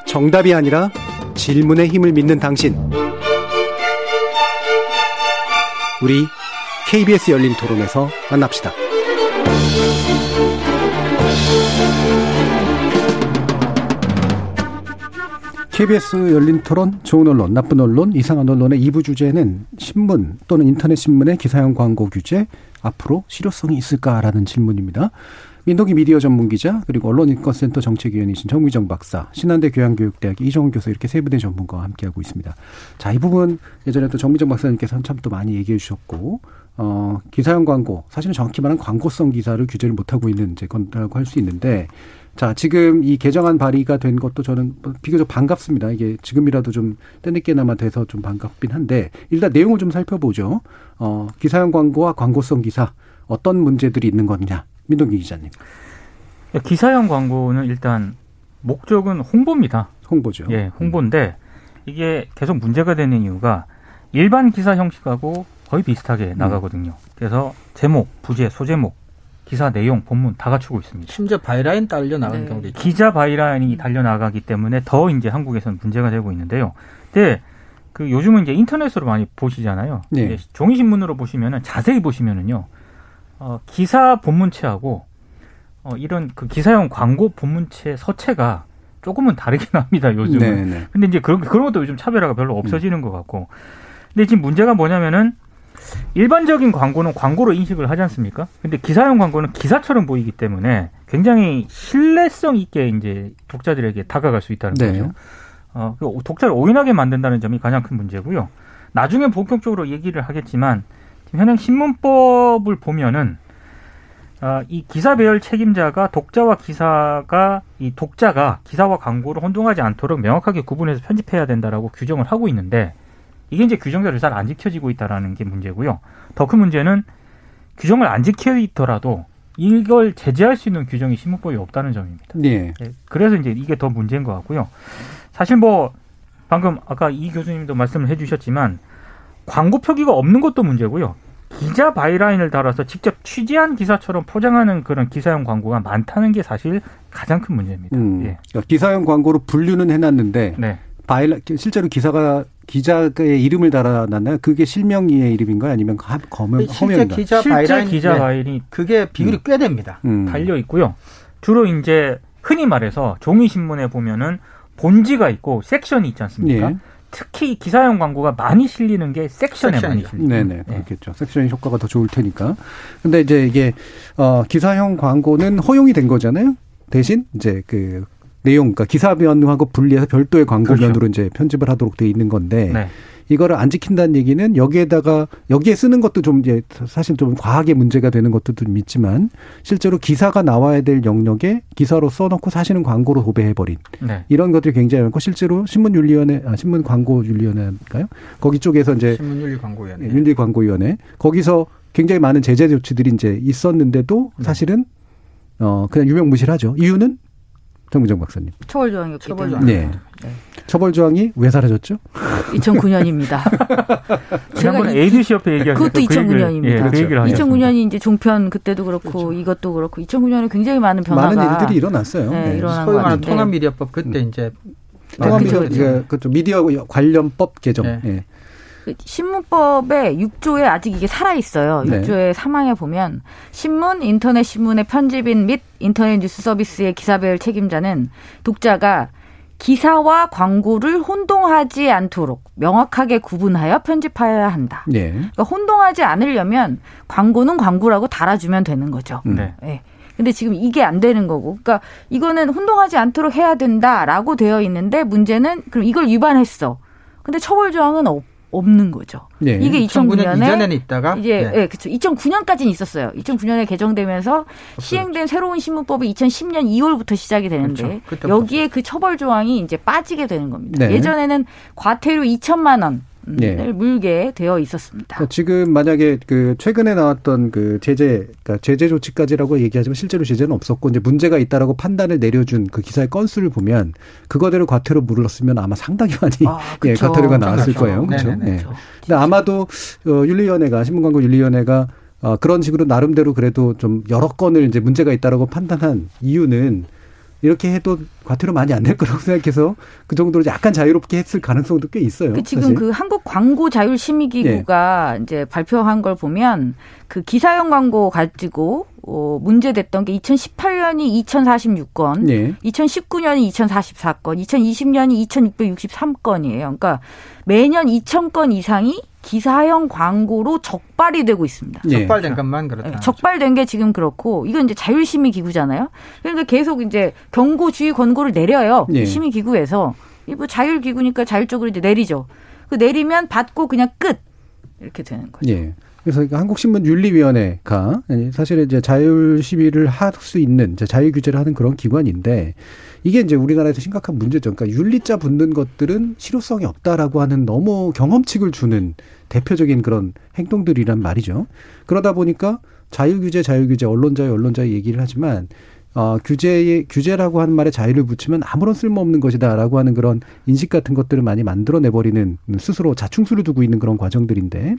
정답이 아니라 질문의 힘을 믿는 당신. 우리 KBS 열린 토론에서 만납시다. KBS 열린 토론, 좋은 언론, 나쁜 언론, 이상한 언론의 2부 주제는 신문 또는 인터넷 신문의 기사형 광고 규제 앞으로 실효성이 있을까라는 질문입니다. 민동기 미디어 전문 기자 그리고 언론인권센터 정책위원이신 정미정 박사, 신한대 교양교육대학 이정훈 교수 이렇게 세 분의 전문가와 함께하고 있습니다. 자, 이 부분 예전에 또 정미정 박사님께서 참또 많이 얘기해 주셨고 어, 기사형 광고, 사실은 정확히 말하면 광고성 기사를 규제를 못하고 있는 이제 건라고 할 수 있는데, 자, 지금 이 개정안 발의가 된 것도 저는 비교적 반갑습니다. 이게 지금이라도 좀 때늦게나마 돼서 좀 반갑긴 한데, 일단 내용을 좀 살펴보죠. 어, 기사형 광고와 광고성 기사, 어떤 문제들이 있는 거냐. 민동기 기자님. 기사형 광고는 일단 목적은 홍보입니다. 홍보죠. 예, 홍보인데, 이게 계속 문제가 되는 이유가 일반 기사 형식하고 거의 비슷하게 음. 나가거든요. 그래서 제목, 부제, 소제목, 기사 내용, 본문 다 갖추고 있습니다. 심지어 byline 달려 나가는 네. 경우도 있죠. 기자 byline이 달려 나가기 때문에 더 이제 한국에서는 문제가 되고 있는데요. 근데 그 요즘은 이제 인터넷으로 많이 보시잖아요. 네. 종이 신문으로 보시면은 자세히 보시면은요. 어, 기사 본문체하고 어, 이런 그 기사용 광고 본문체 서체가 조금은 다르긴 합니다, 요즘은. 네네. 네. 근데 이제 그런, 그런 것도 요즘 차별화가 별로 없어지는 음. 것 같고. 근데 지금 문제가 뭐냐면은 일반적인 광고는 광고로 인식을 하지 않습니까? 근데 기사용 광고는 기사처럼 보이기 때문에 굉장히 신뢰성 있게 이제 독자들에게 다가갈 수 있다는 네. 거죠. 어, 그 독자를 오인하게 만든다는 점이 가장 큰 문제고요. 나중에 본격적으로 얘기를 하겠지만 현행 신문법을 보면은 어, 이 기사 배열 책임자가 독자와 기사가 이 독자가 기사와 광고를 혼동하지 않도록 명확하게 구분해서 편집해야 된다라고 규정을 하고 있는데 이게 이제 규정대로 잘 안 지켜지고 있다라는 게 문제고요. 더 큰 문제는 규정을 안 지켜 있더라도 이걸 제재할 수 있는 규정이 신문법에 없다는 점입니다. 네. 네. 그래서 이제 이게 더 문제인 것 같고요. 사실 뭐 방금 아까 이 교수님도 말씀을 해주셨지만 광고 표기가 없는 것도 문제고요. 기자 byline을 달아서 직접 취재한 기사처럼 포장하는 그런 기사형 광고가 많다는 게 사실 가장 큰 문제입니다. 음, 예. 그러니까 기사형 광고로 분류는 해놨는데 네. 바이라 실제로 기사가 기자의 이름을 달아놨나요? 그게 실명의 이름인가요? 아니면 검은 허명인가? 기자 byline 기자 바이이 네. 그게 비율이 음. 꽤 됩니다. 음. 달려 있고요. 주로 이제 흔히 말해서 종이 신문에 보면은 본지가 있고 섹션이 있지 않습니까? 예. 특히 기사용 광고가 많이 실리는 게 섹션에. 많이 실립니다. 네네 네. 그렇겠죠. 섹션이 효과가 더 좋을 테니까. 근데 이제 이게 어 기사형 광고는 허용이 된 거잖아요. 대신 이제 그 내용, 그러니까 기사면하고 분리해서 별도의 광고면으로 그렇죠. 이제 편집을 하도록 돼 있는 건데 네. 이거를 안 지킨다는 얘기는 여기에다가 여기에 쓰는 것도 좀 이제 사실 좀 과하게 문제가 되는 것도 좀 있지만 실제로 기사가 나와야 될 영역에 기사로 써놓고 사실은 광고로 도배해버린 네. 이런 것들이 굉장히 많고 실제로 신문윤리위원회 아 신문 광고윤리위원회인가요? 거기 쪽에서 이제 신문윤리 광고위원회 예, 윤리 광고위원회 거기서 굉장히 많은 제재 조치들이 이제 있었는데도 네. 사실은 어 그냥 유명무실하죠. 이유는 정무정 박사님. 처벌 조항이었기 처벌 조항. 네. 네. 처벌 조항이 왜 사라졌죠? 2009년입니다. 지난번에 ABC 협회 얘기하셨 그것도 2009년입니다. 예, 그 얘기를 2009년이 이제 종편 그때도 그렇고 그렇죠. 이것도 그렇고 2009년에 굉장히 많은 변화가 많은 일들이 일어났어요. 네, 네. 일어난 소위 말하는 통합미디어법 그때 음. 이제 통합미디어 그 미디어 관련법 개정. 네. 예. 그 신문법의 6조에 아직 이게 살아 있어요. 6조의 네. 3항에 보면 신문, 인터넷 신문의 편집인 및 인터넷 뉴스 서비스의 기사별 책임자는 독자가 기사와 광고를 혼동하지 않도록 명확하게 구분하여 편집하여야 한다. 네. 그러니까 혼동하지 않으려면 광고는 광고라고 달아주면 되는 거죠. 네. 네. 근데 지금 이게 안 되는 거고. 그러니까 이거는 혼동하지 않도록 해야 된다라고 되어 있는데 문제는 그럼 이걸 위반했어. 근데 처벌 조항은 없 없는 거죠. 네. 이게 2009년에 이전에는 있다가 이제 네. 네, 그렇죠. 2009년까지는 있었어요. 2009년에 개정되면서 그렇죠. 시행된 새로운 신문법이 2010년 2월부터 시작이 되는데 그렇죠. 여기에 그 처벌 조항이 이제 빠지게 되는 겁니다. 네. 예전에는 과태료 2천만 원 네. 물게 되어 있었습니다. 그러니까 지금 만약에 그 최근에 나왔던 그 제재, 그러니까 제재 조치까지라고 얘기하지만 실제로 제재는 없었고 이제 문제가 있다라고 판단을 내려준 그 기사의 건수를 보면 그거대로 과태료 물었으면 아마 상당히 많이 아, 예, 과태료가 나왔을 그렇죠. 거예요. 그렇죠. 네. 그렇죠. 근데 아마도 어, 윤리위원회가 신문광고 윤리위원회가 어, 그런 식으로 나름대로 그래도 좀 여러 건을 이제 문제가 있다라고 판단한 이유는 이렇게 해도 과태료 많이 안 낼 거라고 생각해서 그 정도로 약간 자유롭게 했을 가능성도 꽤 있어요. 그 지금 사실. 그 한국 광고 자율 심의 기구가 예. 이제 발표한 걸 보면 그 기사형 광고 가지고 어 문제됐던 게 2018년이 2046건, 예. 2019년이 2044건, 2020년이 2663건이에요. 그러니까 매년 2000건 이상이 기사형 광고로 적발이 되고 있습니다. 예. 적발된 것만 그렇다. 네, 적발된 게 지금 그렇고 이건 이제 자율심의 기구잖아요. 그러니까 계속 이제 경고 주의 권고를 내려요. 예. 심의 기구에서 이뭐 자율 기구니까 자율적으로 이제 내리죠. 그 내리면 받고 그냥 끝 이렇게 되는 거죠. 예. 그래서 한국신문윤리위원회가 사실 이제 자율 시위를 할 수 있는 자율 규제를 하는 그런 기관인데 이게 이제 우리나라에서 심각한 문제죠. 그러니까 윤리자 붙는 것들은 실효성이 없다라고 하는 너무 경험칙을 주는 대표적인 그런 행동들이란 말이죠. 그러다 보니까 자유규제, 자유규제, 언론자유, 언론자유 얘기를 하지만 어, 규제의, 규제라고 하는 말에 자유를 붙이면 아무런 쓸모없는 것이다라고 하는 그런 인식 같은 것들을 많이 만들어내 버리는 스스로 자충수를 두고 있는 그런 과정들인데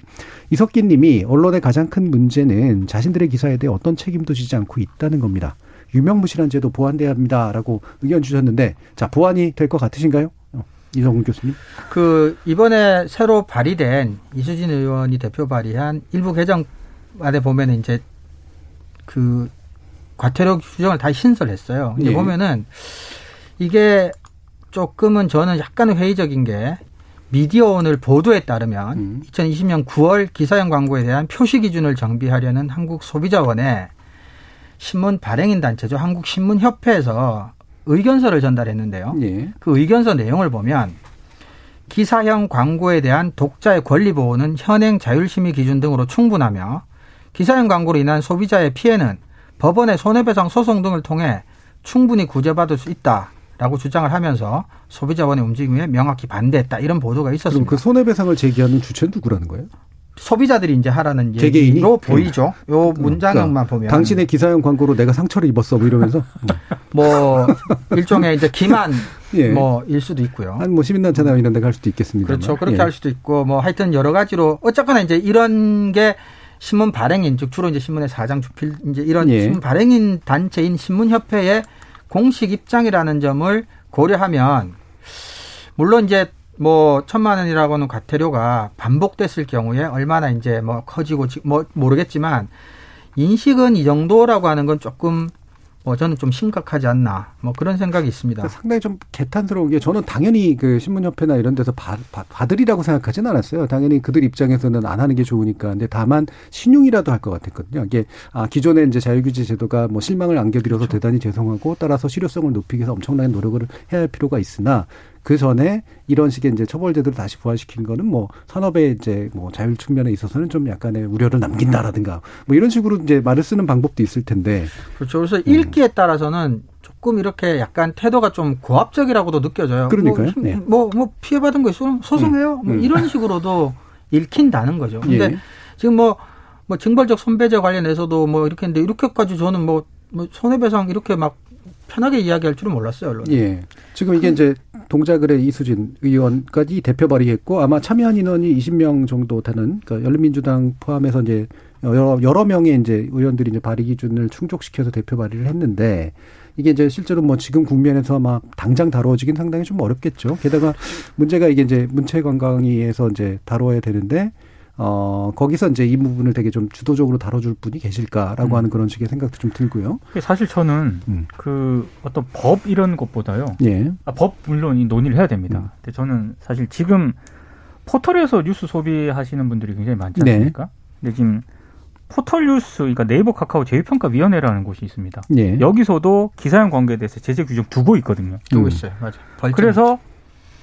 이석기 님이 언론의 가장 큰 문제는 자신들의 기사에 대해 어떤 책임도 지지 않고 있다는 겁니다. 유명무실한 제도 보완돼야 합니다라고 의견 주셨는데 자 보완이 될 것 같으신가요? 어, 이성훈 교수님. 그 이번에 새로 발의된 이수진 의원이 대표 발의한 일부 개정안에 보면 이제 그 과태료 규정을 다시 신설했어요. 이제 예. 보면은 이게 조금은 저는 약간 회의적인 게 미디어 오늘 보도에 따르면 음. 2020년 9월 기사형 광고에 대한 표시 기준을 정비하려는 한국 소비자원에 신문 발행인 단체죠. 한국신문협회에서 의견서를 전달했는데요. 예. 그 의견서 내용을 보면 기사형 광고에 대한 독자의 권리 보호는 현행 자율심의 기준 등으로 충분하며 기사형 광고로 인한 소비자의 피해는 법원의 손해배상 소송 등을 통해 충분히 구제받을 수 있다라고 주장을 하면서 소비자원의 움직임에 명확히 반대했다 이런 보도가 있었습니다. 그럼 그 손해배상을 제기하는 주체는 누구라는 거예요? 소비자들이 이제 하라는 얘기로 보이죠. 요 문장만 그러니까 보면 당신의 기사용 광고로 내가 상처를 입었어 뭐 이러면서 뭐 일종의 이제 기만 예. 뭐일 수도 있고요. 한뭐 시민단체나 이런 데 갈 수도 있겠습니다. 그렇죠. 그렇게 예. 할 수도 있고 뭐 하여튼 여러 가지로 어쨌거나 이제 이런 게 신문 발행인 즉 주로 이제 신문의 사장 주필 이제 이런 예. 신문 발행인 단체인 신문협회의 공식 입장이라는 점을 고려하면 물론 이제 뭐 천만 원이라고 하는 과태료가 반복됐을 경우에 얼마나 이제 뭐 커지고 뭐 모르겠지만 인식은 이 정도라고 하는 건 조금 뭐 저는 좀 심각하지 않나 뭐 그런 생각이 있습니다. 상당히 좀 개탄스러운 게 저는 당연히 그 신문협회나 이런 데서 받, 받, 받으리라고 생각하진 않았어요. 당연히 그들 입장에서는 안 하는 게 좋으니까. 근데 다만 신용이라도 할 것 같았거든요. 이게 아 기존에 이제 자율규제 제도가 뭐 실망을 안겨드려서 그렇죠. 대단히 죄송하고 따라서 실효성을 높이기 위해서 엄청나게 노력을 해야 할 필요가 있으나 그 전에 이런 식의 이제 처벌제도를 다시 부활시킨 거는 뭐 산업의 이제 뭐 자율 측면에 있어서는 좀 약간의 우려를 남긴다라든가 뭐 이런 식으로 이제 말을 쓰는 방법도 있을 텐데. 그렇죠. 그래서 음. 읽기에 따라서는 조금 이렇게 약간 태도가 좀 고압적이라고도 느껴져요. 그러니까요. 뭐, 네. 뭐, 뭐 피해받은 거 있으면 소송해요. 음. 뭐 음. 이런 식으로도 읽힌다는 거죠. 근데 예. 지금 뭐, 뭐 징벌적 손배제 관련해서도 뭐 이렇게 했는데 이렇게까지 저는 뭐, 뭐 손해배상 이렇게 막 편하게 이야기할 줄은 몰랐어요, 언론. 예. 지금 이게 이제 동작을의 이수진 의원까지 대표 발의했고 아마 참여한 인원이 20명 정도 되는 그러니까 열린민주당 포함해서 이제 여러 여러 명의 이제 의원들이 이제 발의 기준을 충족시켜서 대표 발의를 했는데 이게 이제 실제로 뭐 지금 국면에서 막 당장 다루어지긴 상당히 좀 어렵겠죠. 게다가 문제가 이게 이제 문체관광위에서 이제 다뤄야 되는데 어, 거기서 이제 이 부분을 되게 좀 주도적으로 다뤄줄 분이 계실까라고 음. 하는 그런 식의 생각도 좀 들고요. 사실 저는 음. 그 어떤 법 이런 것보다요. 예. 아, 법 물론 논의를 해야 됩니다. 음. 근데 저는 사실 지금 포털에서 뉴스 소비하시는 분들이 굉장히 많지 네. 않습니까? 네. 근데 지금 포털 뉴스, 그러니까 네이버 카카오 제휴평가위원회라는 곳이 있습니다. 예. 여기서도 기사형 광고에 대해서 제재 규정 두고 있거든요. 두고 있어요. 맞아. 그래서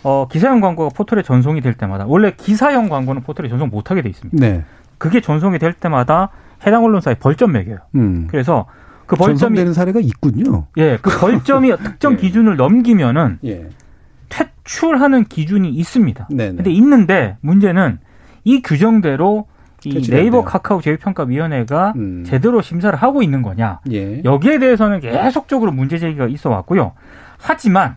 어, 기사형 광고가 포털에 전송이 될 때마다 원래 기사형 광고는 포털에 전송 못하게 돼 있습니다. 네. 그게 전송이 될 때마다 해당 언론사에 벌점 매겨요. 음. 그래서 그 벌점이 되는 사례가 있군요. 예, 그 벌점이 특정 예. 기준을 넘기면은 예. 퇴출하는 기준이 있습니다. 네네. 근데 있는데 문제는 이 규정대로 이 네이버 카카오 제휴평가위원회가 음. 제대로 심사를 하고 있는 거냐. 예. 여기에 대해서는 계속적으로 문제 제기가 있어 왔고요. 하지만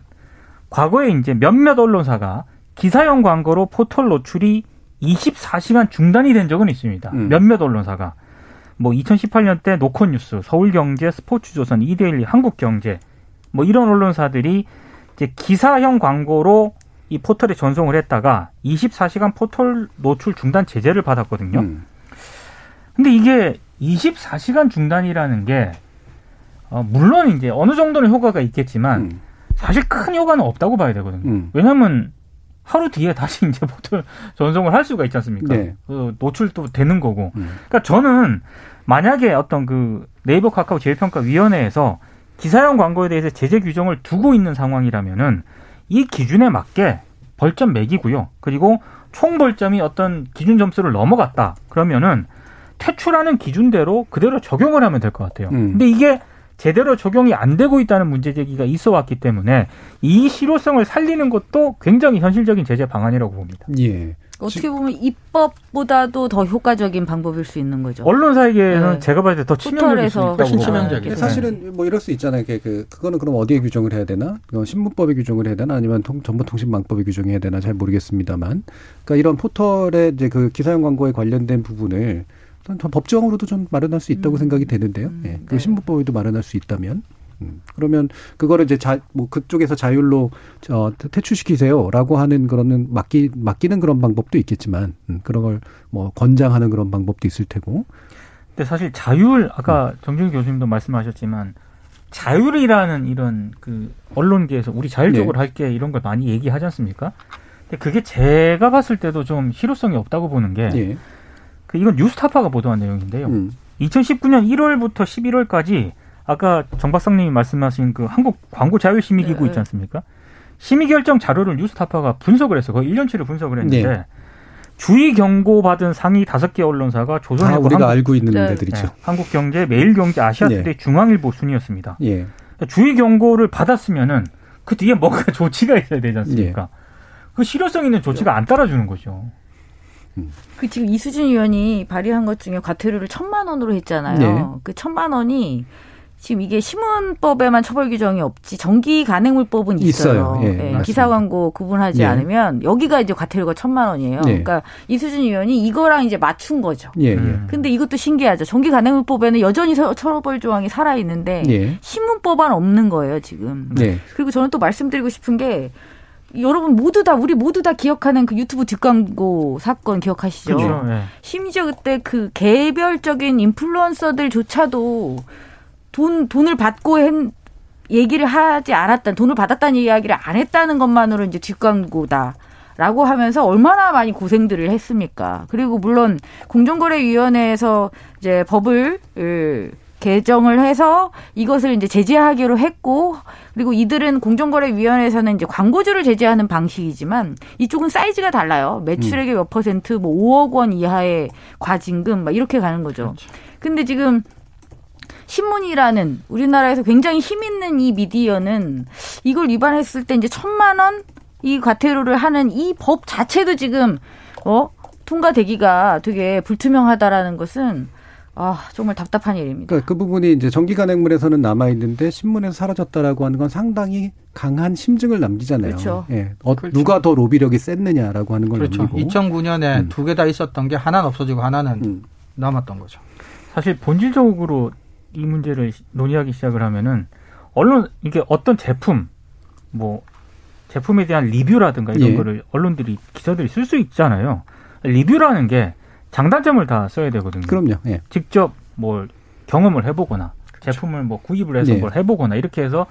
과거에 이제 몇몇 언론사가 기사형 광고로 포털 노출이 24시간 중단이 된 적은 있습니다. 음. 몇몇 언론사가. 뭐 2018년 때 노컷뉴스, 서울경제, 스포츠조선, 이데일리, 한국경제 뭐 이런 언론사들이 이제 기사형 광고로 이 포털에 전송을 했다가 24시간 포털 노출 중단 제재를 받았거든요. 음. 근데 이게 24시간 중단이라는 게 어, 물론 이제 어느 정도는 효과가 있겠지만 음. 사실 큰 효과는 없다고 봐야 되거든요. 음. 왜냐하면 하루 뒤에 다시 이제 포털 전송을 할 수가 있지 않습니까? 네. 그 노출도 되는 거고. 음. 그러니까 저는 만약에 어떤 그 네이버 카카오 제휴평가위원회에서 기사형 광고에 대해서 제재 규정을 두고 있는 상황이라면은 이 기준에 맞게 벌점 매기고요. 그리고 총 벌점이 어떤 기준 점수를 넘어갔다. 그러면은 퇴출하는 기준대로 그대로 적용을 하면 될 것 같아요. 음. 근데 이게 제대로 적용이 안 되고 있다는 문제 제기가 있어 왔기 때문에 이 실효성을 살리는 것도 굉장히 현실적인 제재 방안이라고 봅니다. 예. 어떻게 보면 입법보다도 더 효과적인 방법일 수 있는 거죠. 언론사에게는 네. 제가 봤을 때 더 치명적일 수 있다고 치명적이 사실은 뭐 이럴 수 있잖아요. 그 그거는 그럼 어디에 규정을 해야 되나? 신문법에 규정을 해야 되나? 아니면 통, 정보통신망법에 규정해야 되나? 잘 모르겠습니다만. 그러니까 이런 포털에 이제 그 기사형 광고에 관련된 부분을 법정으로도 좀 마련할 수 있다고 음. 생각이 되는데요. 음. 예. 그 네. 신문법에도 마련할 수 있다면. 음. 그러면 그거를 이제 자, 뭐 그쪽에서 자율로 저 퇴출시키세요라고 하는 그런 맡기 맡기는 그런 방법도 있겠지만 음, 그런 걸 뭐 권장하는 그런 방법도 있을 테고. 근데 사실 자율 아까 음. 정준 교수님도 말씀하셨지만 자율이라는 이런 그 언론계에서 우리 자율적으로 네. 할게 이런 걸 많이 얘기하지 않습니까? 근데 그게 제가 봤을 때도 좀 실효성이 없다고 보는 게 네. 그 이건 뉴스타파가 보도한 내용인데요. 음. 2019년 1월부터 11월까지 아까 정박사님이 말씀하신 그 한국 광고 자율 심의 기구 네. 있지 않습니까? 심의 결정 자료를 뉴스타파가 분석을 해서 거의 1년치를 분석을 했는데 네. 주의 경고 받은 상위 다섯 개 언론사가 조선일보, 우리가 한국, 알고 있는 네. 데들이죠. 네. 한국경제, 매일경제, 아시아투데이, 네. 중앙일보 순이었습니다. 예. 주의 경고를 받았으면은 그 뒤에 뭔가 조치가 있어야 되지 않습니까? 예. 그 실효성 있는 조치가 안 따라주는 거죠. 그 지금 이수진 의원이 발의한 것 중에 과태료를 천만 원으로 했잖아요. 네. 그 천만 원이 지금 이게 신문법에만 처벌 규정이 없지 정기 간행물법은 있어요. 있어요. 예, 예, 기사 광고 구분하지 예. 않으면 여기가 이제 과태료가 천만 원이에요. 예. 그러니까 이수진 의원이 이거랑 이제 맞춘 거죠. 예, 예. 근데 이것도 신기하죠. 정기 간행물법에는 여전히 처벌 조항이 살아 있는데 예. 신문법안 없는 거예요 지금. 네. 그리고 저는 또 말씀드리고 싶은 게 여러분 모두 다 우리 모두 다 기억하는 그 유튜브 뒷광고 사건 기억하시죠? 그렇죠. 네. 심지어 그때 그 개별적인 인플루언서들조차도 돈 돈을 받고 했, 얘기를 하지 않았다, 돈을 받았다는 이야기를 안 했다는 것만으로 이제 뒷광고다. 라고 하면서 얼마나 많이 고생들을 했습니까? 그리고 물론 공정거래위원회에서 이제 법을 개정을 해서 이것을 이제 제재하기로 했고 그리고 이들은 공정거래위원회에서는 이제 광고주를 제재하는 방식이지만 이쪽은 사이즈가 달라요. 매출액의 몇 퍼센트 뭐 5억 원 이하의 과징금 막 이렇게 가는 거죠. 그렇죠. 근데 지금 신문이라는 우리나라에서 굉장히 힘 있는 이 미디어는 이걸 위반했을 때 이제 천만 원 이 과태료를 하는 이 법 자체도 지금 어 통과되기가 되게 불투명하다라는 것은 아, 정말 답답한 일입니다. 그러니까 그 부분이 이제 정기 간행물에서는 남아 있는데 신문에서 사라졌다라고 하는 건 상당히 강한 심증을 남기잖아요. 그렇죠. 예. 어, 그렇죠. 누가 더 로비력이 셌느냐라고 하는 걸 그렇죠. 남기고. 2009년에 음. 두개 다 있었던 게 하나는 없어지고 하나는 음. 남았던 거죠. 사실 본질적으로 이 문제를 논의하기 시작을 하면은 언론 이게 어떤 제품 뭐 제품에 대한 리뷰라든가 이런 예. 거를 언론들이 기자들이 쓸 수 있잖아요. 리뷰라는 게 장단점을 다 써야 되거든요. 그럼요. 예. 직접 뭘 경험을 해보거나 그렇죠. 제품을 뭐 구입을 해서 예. 뭘 해보거나 이렇게 해서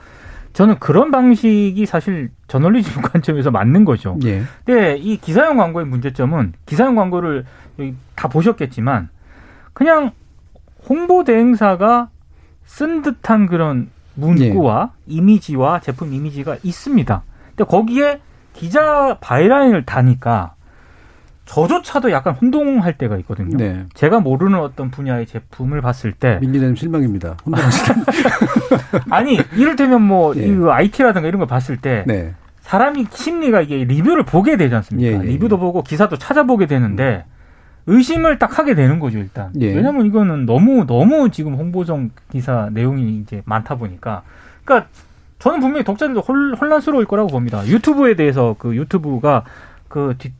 저는 그런 방식이 사실 저널리즘 관점에서 맞는 거죠. 예. 근데 이 기사용 광고의 문제점은 기사용 광고를 다 보셨겠지만 그냥 홍보 대행사가 쓴 듯한 그런 문구와 예. 이미지와 제품 이미지가 있습니다. 근데 거기에 기자 byline을 다니까 저조차도 약간 혼동할 때가 있거든요. 네. 제가 모르는 어떤 분야의 제품을 봤을 때 민기자님 실망입니다. 혼동하시다. 아니 이를테면 뭐 예. 이 IT라든가 이런 걸 봤을 때 네. 사람이 심리가 이게 리뷰를 보게 되지 않습니까? 예, 예, 리뷰도 보고 기사도 찾아보게 되는데 의심을 딱 하게 되는 거죠 일단. 예. 왜냐하면 이거는 너무 너무 지금 홍보정 기사 내용이 이제 많다 보니까. 그러니까 저는 분명히 독자들도 혼란스러울 거라고 봅니다. 유튜브에 대해서 그 유튜브가 그 뒷,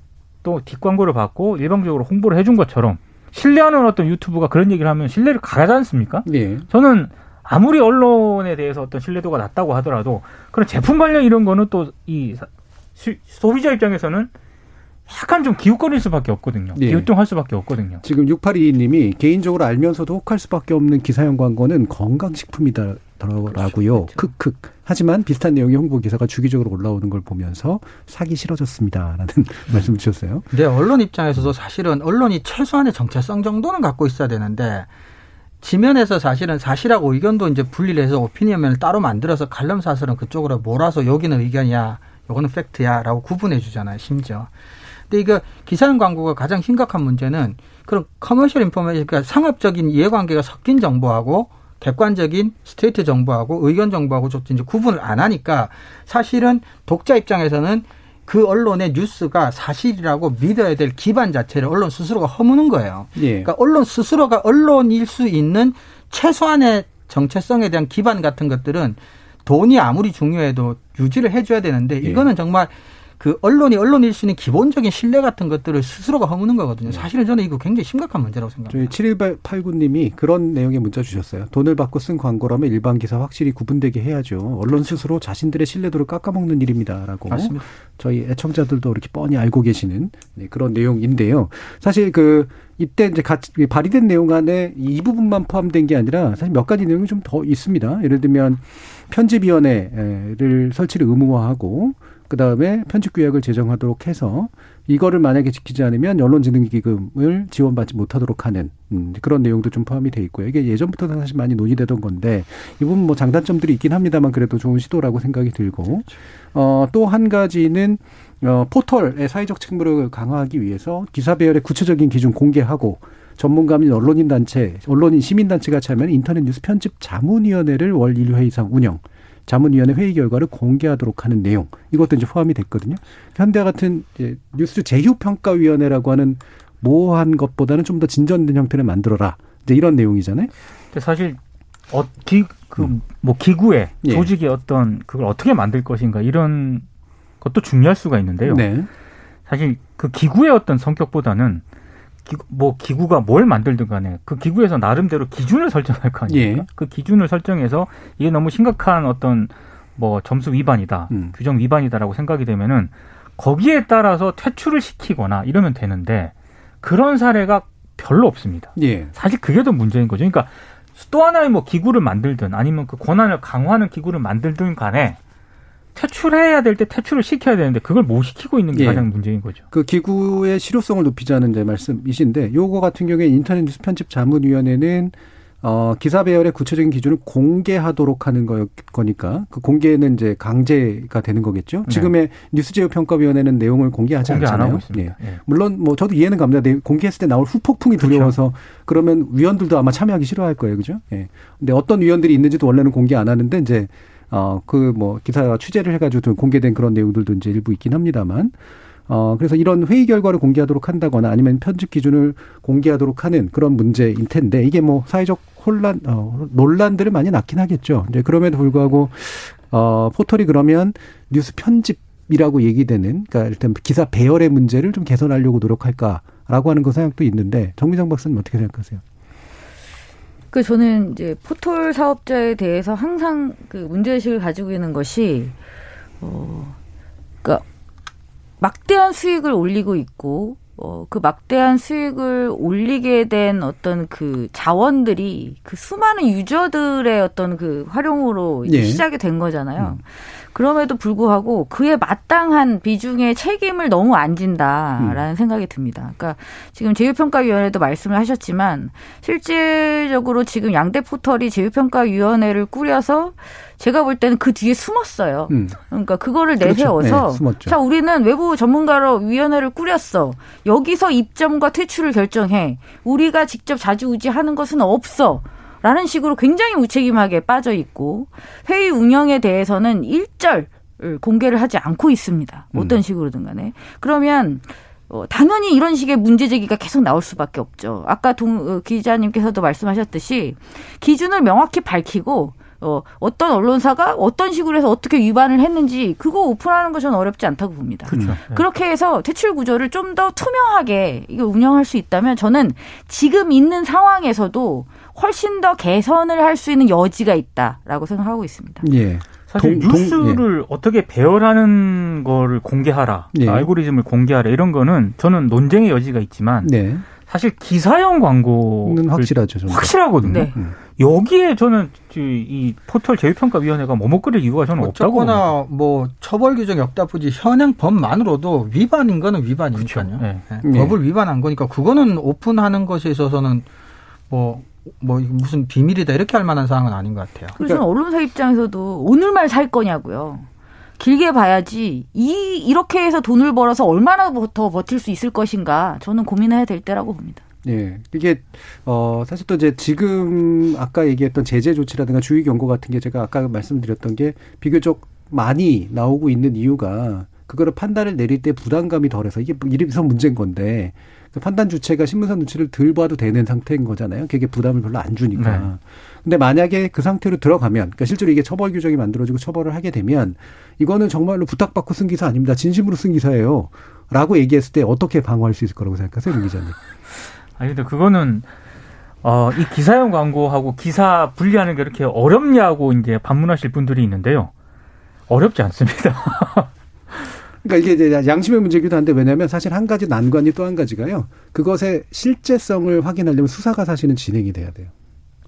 또 뒷광고를 받고 일방적으로 홍보를 해준 것처럼 신뢰하는 어떤 유튜브가 그런 얘기를 하면 신뢰를 가하지 않습니까? 예. 저는 아무리 언론에 대해서 어떤 신뢰도가 낮다고 하더라도 그런 제품 관련 이런 거는 또 이 소비자 입장에서는 약간 좀 기웃거릴 수밖에 없거든요. 예. 기웃뚱할 수밖에 없거든요. 지금 6822님이 개인적으로 알면서도 혹할 수밖에 없는 기사형 광고는 건강식품이다. 더라고요. 그렇죠. 크크. 하지만 비슷한 내용의 홍보 기사가 주기적으로 올라오는 걸 보면서 사기 싫어졌습니다라는 말씀 주셨어요. 네, 언론 입장에서도 사실은 언론이 최소한의 정체성 정도는 갖고 있어야 되는데 지면에서 사실은 사실하고 의견도 이제 분리를 해서 오피니언을 따로 만들어서 칼럼 사설은 그쪽으로 몰아서 여기는 의견이야, 요거는 fact야라고 구분해 주잖아요, 심지어. 근데 이거 기사형 광고가 가장 심각한 문제는 그런 commercial information, 그러니까 상업적인 이해관계가 섞인 정보하고 객관적인 straight 정보하고 의견 정보하고 이제 구분을 안 하니까 사실은 독자 입장에서는 그 언론의 뉴스가 사실이라고 믿어야 될 기반 자체를 언론 스스로가 허무는 거예요. 예. 그러니까 언론 스스로가 언론일 수 있는 최소한의 정체성에 대한 기반 같은 것들은 돈이 아무리 중요해도 유지를 해줘야 되는데 예. 이거는 정말 그 언론이 언론일 수 있는 기본적인 신뢰 같은 것들을 스스로가 허무는 거거든요. 네. 사실은 저는 이거 굉장히 심각한 문제라고 생각합니다. 저희 7189님이 그런 내용의 문자 주셨어요. 돈을 받고 쓴 광고라면 일반 기사 확실히 구분되게 해야죠. 언론 스스로 자신들의 신뢰도를 깎아먹는 일입니다라고. 맞습니다. 저희 애청자들도 이렇게 뻔히 알고 계시는 네, 그런 내용인데요. 사실 그 이때 이제 같이 발의된 내용 안에 이 부분만 포함된 게 아니라 사실 몇 가지 내용이 좀 더 있습니다. 예를 들면 편집위원회를 설치를 의무화하고 그 다음에 편집 규약을 제정하도록 해서 이거를 만약에 지키지 않으면 언론지능기금을 지원받지 못하도록 하는 음, 그런 내용도 좀 포함이 돼 있고요. 이게 예전부터 사실 많이 논의되던 건데 이 부분 뭐 장단점들이 있긴 합니다만 그래도 좋은 시도라고 생각이 들고 어, 또 한 가지는 어, 포털의 사회적 책무를 강화하기 위해서 기사 배열의 구체적인 기준 공개하고 전문가 및 언론인 단체, 언론인 시민 단체가 참여하는 인터넷 뉴스 편집 자문위원회를 월 1회 이상 운영. 자문위원회 회의 결과를 공개하도록 하는 내용 이것도 이제 포함이 됐거든요. 현대와 같은 이제 뉴스 재휴평가위원회라고 하는 모호한 것보다는 좀 더 진전된 형태를 만들어라. 이제 이런 내용이잖아요. 근데 사실 어, 기, 그, 음. 뭐, 기구의 예. 조직의 어떤, 그걸 어떻게 만들 것인가, 이런 것도 중요할 수가 있는데요. 네. 사실 그 기구의 어떤 성격보다는 기구, 뭐 기구가 뭘 만들든 간에 그 기구에서 나름대로 기준을 설정할 거 아닙니까? 예. 그 기준을 설정해서 이게 너무 심각한 어떤 뭐 점수 위반이다, 음. 규정 위반이다라고 생각이 되면은 거기에 따라서 퇴출을 시키거나 이러면 되는데 그런 사례가 별로 없습니다. 예. 사실 그게 더 문제인 거죠. 그러니까 또 하나의 뭐 기구를 만들든 아니면 그 권한을 강화하는 기구를 만들든 간에 퇴출해야 될 때 퇴출을 시켜야 되는데 그걸 못 시키고 있는 게 예. 가장 문제인 거죠. 그 기구의 실효성을 높이자는 이제 말씀이신데 요거 같은 경우에 인터넷 뉴스 편집 자문위원회는 어, 기사 배열의 구체적인 기준을 공개하도록 하는 거, 거니까 그 공개는 이제 강제가 되는 거겠죠. 네. 지금의 뉴스 제휴 평가위원회는 내용을 공개하지 공개 않잖아요. 예. 예. 물론 뭐 저도 이해는 갑니다. 공개했을 때 나올 후폭풍이 그렇죠. 두려워서 그렇죠. 그러면 위원들도 아마 참여하기 싫어할 거예요, 그죠? 예. 근데 어떤 위원들이 있는지도 원래는 공개 안 하는데 이제 어, 그 뭐 기사가 취재를 해가지고 좀 공개된 그런 내용들도 이제 일부 있긴 합니다만, 어, 그래서 이런 회의 결과를 공개하도록 한다거나 아니면 편집 기준을 공개하도록 하는 그런 문제인 텐데 이게 뭐 사회적 혼란, 어, 논란들을 많이 낳긴 하겠죠. 이제 그럼에도 불구하고, 어, 포털이 그러면 뉴스 편집 이라고 얘기되는, 그러니까 일단 기사 배열의 문제를 좀 개선하려고 노력할까라고 하는 그 생각도 있는데 정미정 박사님 어떻게 생각하세요? 그 저는 이제 포털 사업자에 대해서 항상 그 문제의식을 가지고 있는 것이 어 그러니까 막대한 수익을 올리고 있고 어, 그 막대한 수익을 올리게 된 어떤 그 자원들이 그 수많은 유저들의 어떤 그 활용으로 예. 시작이 된 거잖아요. 음. 그럼에도 불구하고 그에 마땅한 비중의 책임을 너무 안 진다라는 음. 생각이 듭니다. 그러니까 지금 제휴평가위원회도 말씀을 하셨지만 실질적으로 지금 양대 포털이 제휴평가위원회를 꾸려서 제가 볼 때는 그 뒤에 숨었어요. 음. 그러니까 그거를 그렇죠. 내세워서 네, 자 우리는 외부 전문가로 위원회를 꾸렸어. 여기서 입점과 퇴출을 결정해. 우리가 직접 자주우지하는 것은 없어. 라는 식으로 굉장히 무책임하게 빠져 있고 회의 운영에 대해서는 일절 공개를 하지 않고 있습니다. 어떤 음. 식으로든 간에. 그러면 어, 당연히 이런 식의 문제 제기가 계속 나올 수밖에 없죠. 아까 동, 어, 기자님께서도 말씀하셨듯이 기준을 명확히 밝히고 어, 어떤 언론사가 어떤 식으로 해서 어떻게 위반을 했는지 그거 오픈하는 것은 어렵지 않다고 봅니다. 그렇죠. 네. 그렇게 해서 퇴출 구조를 좀 더 투명하게 이거 운영할 수 있다면 저는 지금 있는 상황에서도 훨씬 더 개선을 할 수 있는 여지가 있다라고 생각하고 있습니다. 예. 사실 동, 뉴스를 예. 어떻게 배열하는 거를 공개하라, 예. 알고리즘을 공개하라 이런 거는 저는 논쟁의 여지가 있지만 네. 사실 기사형 광고는 확실하죠. 저는. 확실하거든요. 네. 음. 여기에 저는 이 포털 제휴평가위원회가 머뭇거릴 이유가 저는 없다고 봅니다. 뭐 처벌 규정이 없다 보지 현행 법만으로도 위반인 거는 위반이니까요. 그렇죠. 네. 네. 법을 위반한 거니까 그거는 오픈하는 것에 있어서는 뭐 뭐 무슨 비밀이다 이렇게 할 만한 상황은 아닌 것 같아요. 그래서 그러니까. 언론사 입장에서도 오늘말 살 거냐고요. 길게 봐야지 이 이렇게 해서 돈을 벌어서 얼마나 더 버틸 수 있을 것인가 저는 고민해야 될 때라고 봅니다. 예. 이게 어 사실 또 이제 지금 아까 얘기했던 제재 조치라든가 주의 경고 같은 게 제가 아까 말씀드렸던 게 비교적 많이 나오고 있는 이유가 그거를 판단을 내릴 때 부담감이 덜해서 이게 이래서 문제인 건데 그 판단 주체가 신문사 눈치를 덜 봐도 되는 상태인 거잖아요. 그게 부담을 별로 안 주니까. 네. 근데 만약에 그 상태로 들어가면, 그러니까 실제로 이게 처벌 규정이 만들어지고 처벌을 하게 되면 이거는 정말로 부탁받고 쓴 기사 아닙니다. 진심으로 쓴 기사예요. 라고 얘기했을 때 어떻게 방어할 수 있을 거라고 생각하세요, 문 기자님? 아니, 근데 그거는 어, 이 기사형 광고하고 기사 분리하는 게 이렇게 어렵냐고 이제 반문하실 분들이 있는데요. 어렵지 않습니다. 그러니까 이게 이제 양심의 문제기도 한데 왜냐하면 사실 한 가지 난관이 또 한 가지가요. 그것의 실제성을 확인하려면 수사가 사실은 진행이 돼야 돼요.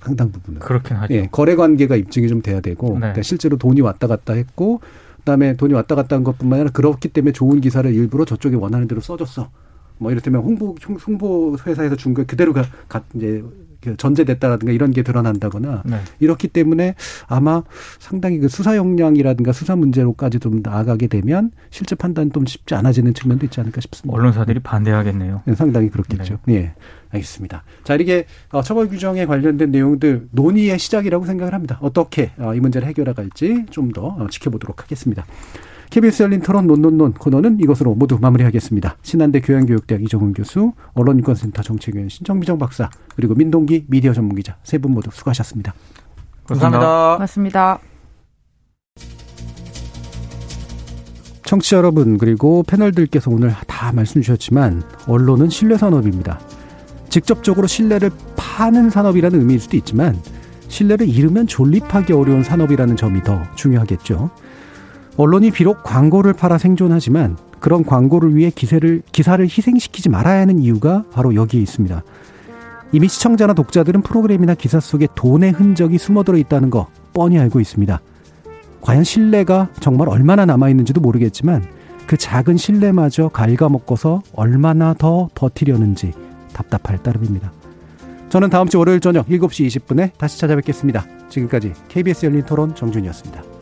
상당 부분은. 그렇긴 하죠. 예, 거래 관계가 입증이 좀 돼야 되고 네. 그러니까 실제로 돈이 왔다 갔다 했고 그다음에 돈이 왔다 갔다 한 것뿐만 아니라 그렇기 때문에 좋은 기사를 일부러 저쪽에 원하는 대로 써줬어. 뭐 이를테면 홍보 홍보 회사에서 준 거 그대로 가, 가 이제 그 전제됐다라든가 이런 게 드러난다거나 네. 이렇기 때문에 아마 상당히 그 수사 역량이라든가 수사 문제로까지 좀 나아가게 되면 실제 판단 좀 쉽지 않아지는 측면도 있지 않을까 싶습니다. 언론사들이 반대하겠네요. 네, 상당히 그렇겠죠. 네. 예. 알겠습니다. 자, 이렇게 어, 처벌 규정에 관련된 내용들 논의의 시작이라고 생각을 합니다. 어떻게 어, 이 문제를 해결해 갈지 좀더 어, 지켜보도록 하겠습니다. KBS 열린 토론 논논논 코너는 이것으로 모두 마무리하겠습니다. 신한대 교양교육대학 이정훈 교수, 언론인권센터 정책위원 신정미정 박사, 그리고 민동기 미디어 전문기자 세 분 모두 수고하셨습니다. 감사합니다. 고맙습니다. 청취자 여러분 그리고 패널들께서 오늘 다 말씀 주셨지만 언론은 신뢰 산업입니다. 직접적으로 신뢰를 파는 산업이라는 의미일 수도 있지만 신뢰를 잃으면 존립하기 어려운 산업이라는 점이 더 중요하겠죠. 언론이 비록 광고를 팔아 생존하지만 그런 광고를 위해 기세를, 기사를 희생시키지 말아야 하는 이유가 바로 여기에 있습니다. 이미 시청자나 독자들은 프로그램이나 기사 속에 돈의 흔적이 숨어들어 있다는 거 뻔히 알고 있습니다. 과연 신뢰가 정말 얼마나 남아있는지도 모르겠지만 그 작은 신뢰마저 갉아먹고서 얼마나 더 버티려는지 답답할 따름입니다. 저는 다음 주 월요일 저녁 7시 20분에 다시 찾아뵙겠습니다. 지금까지 KBS 열린 토론 정준이었습니다.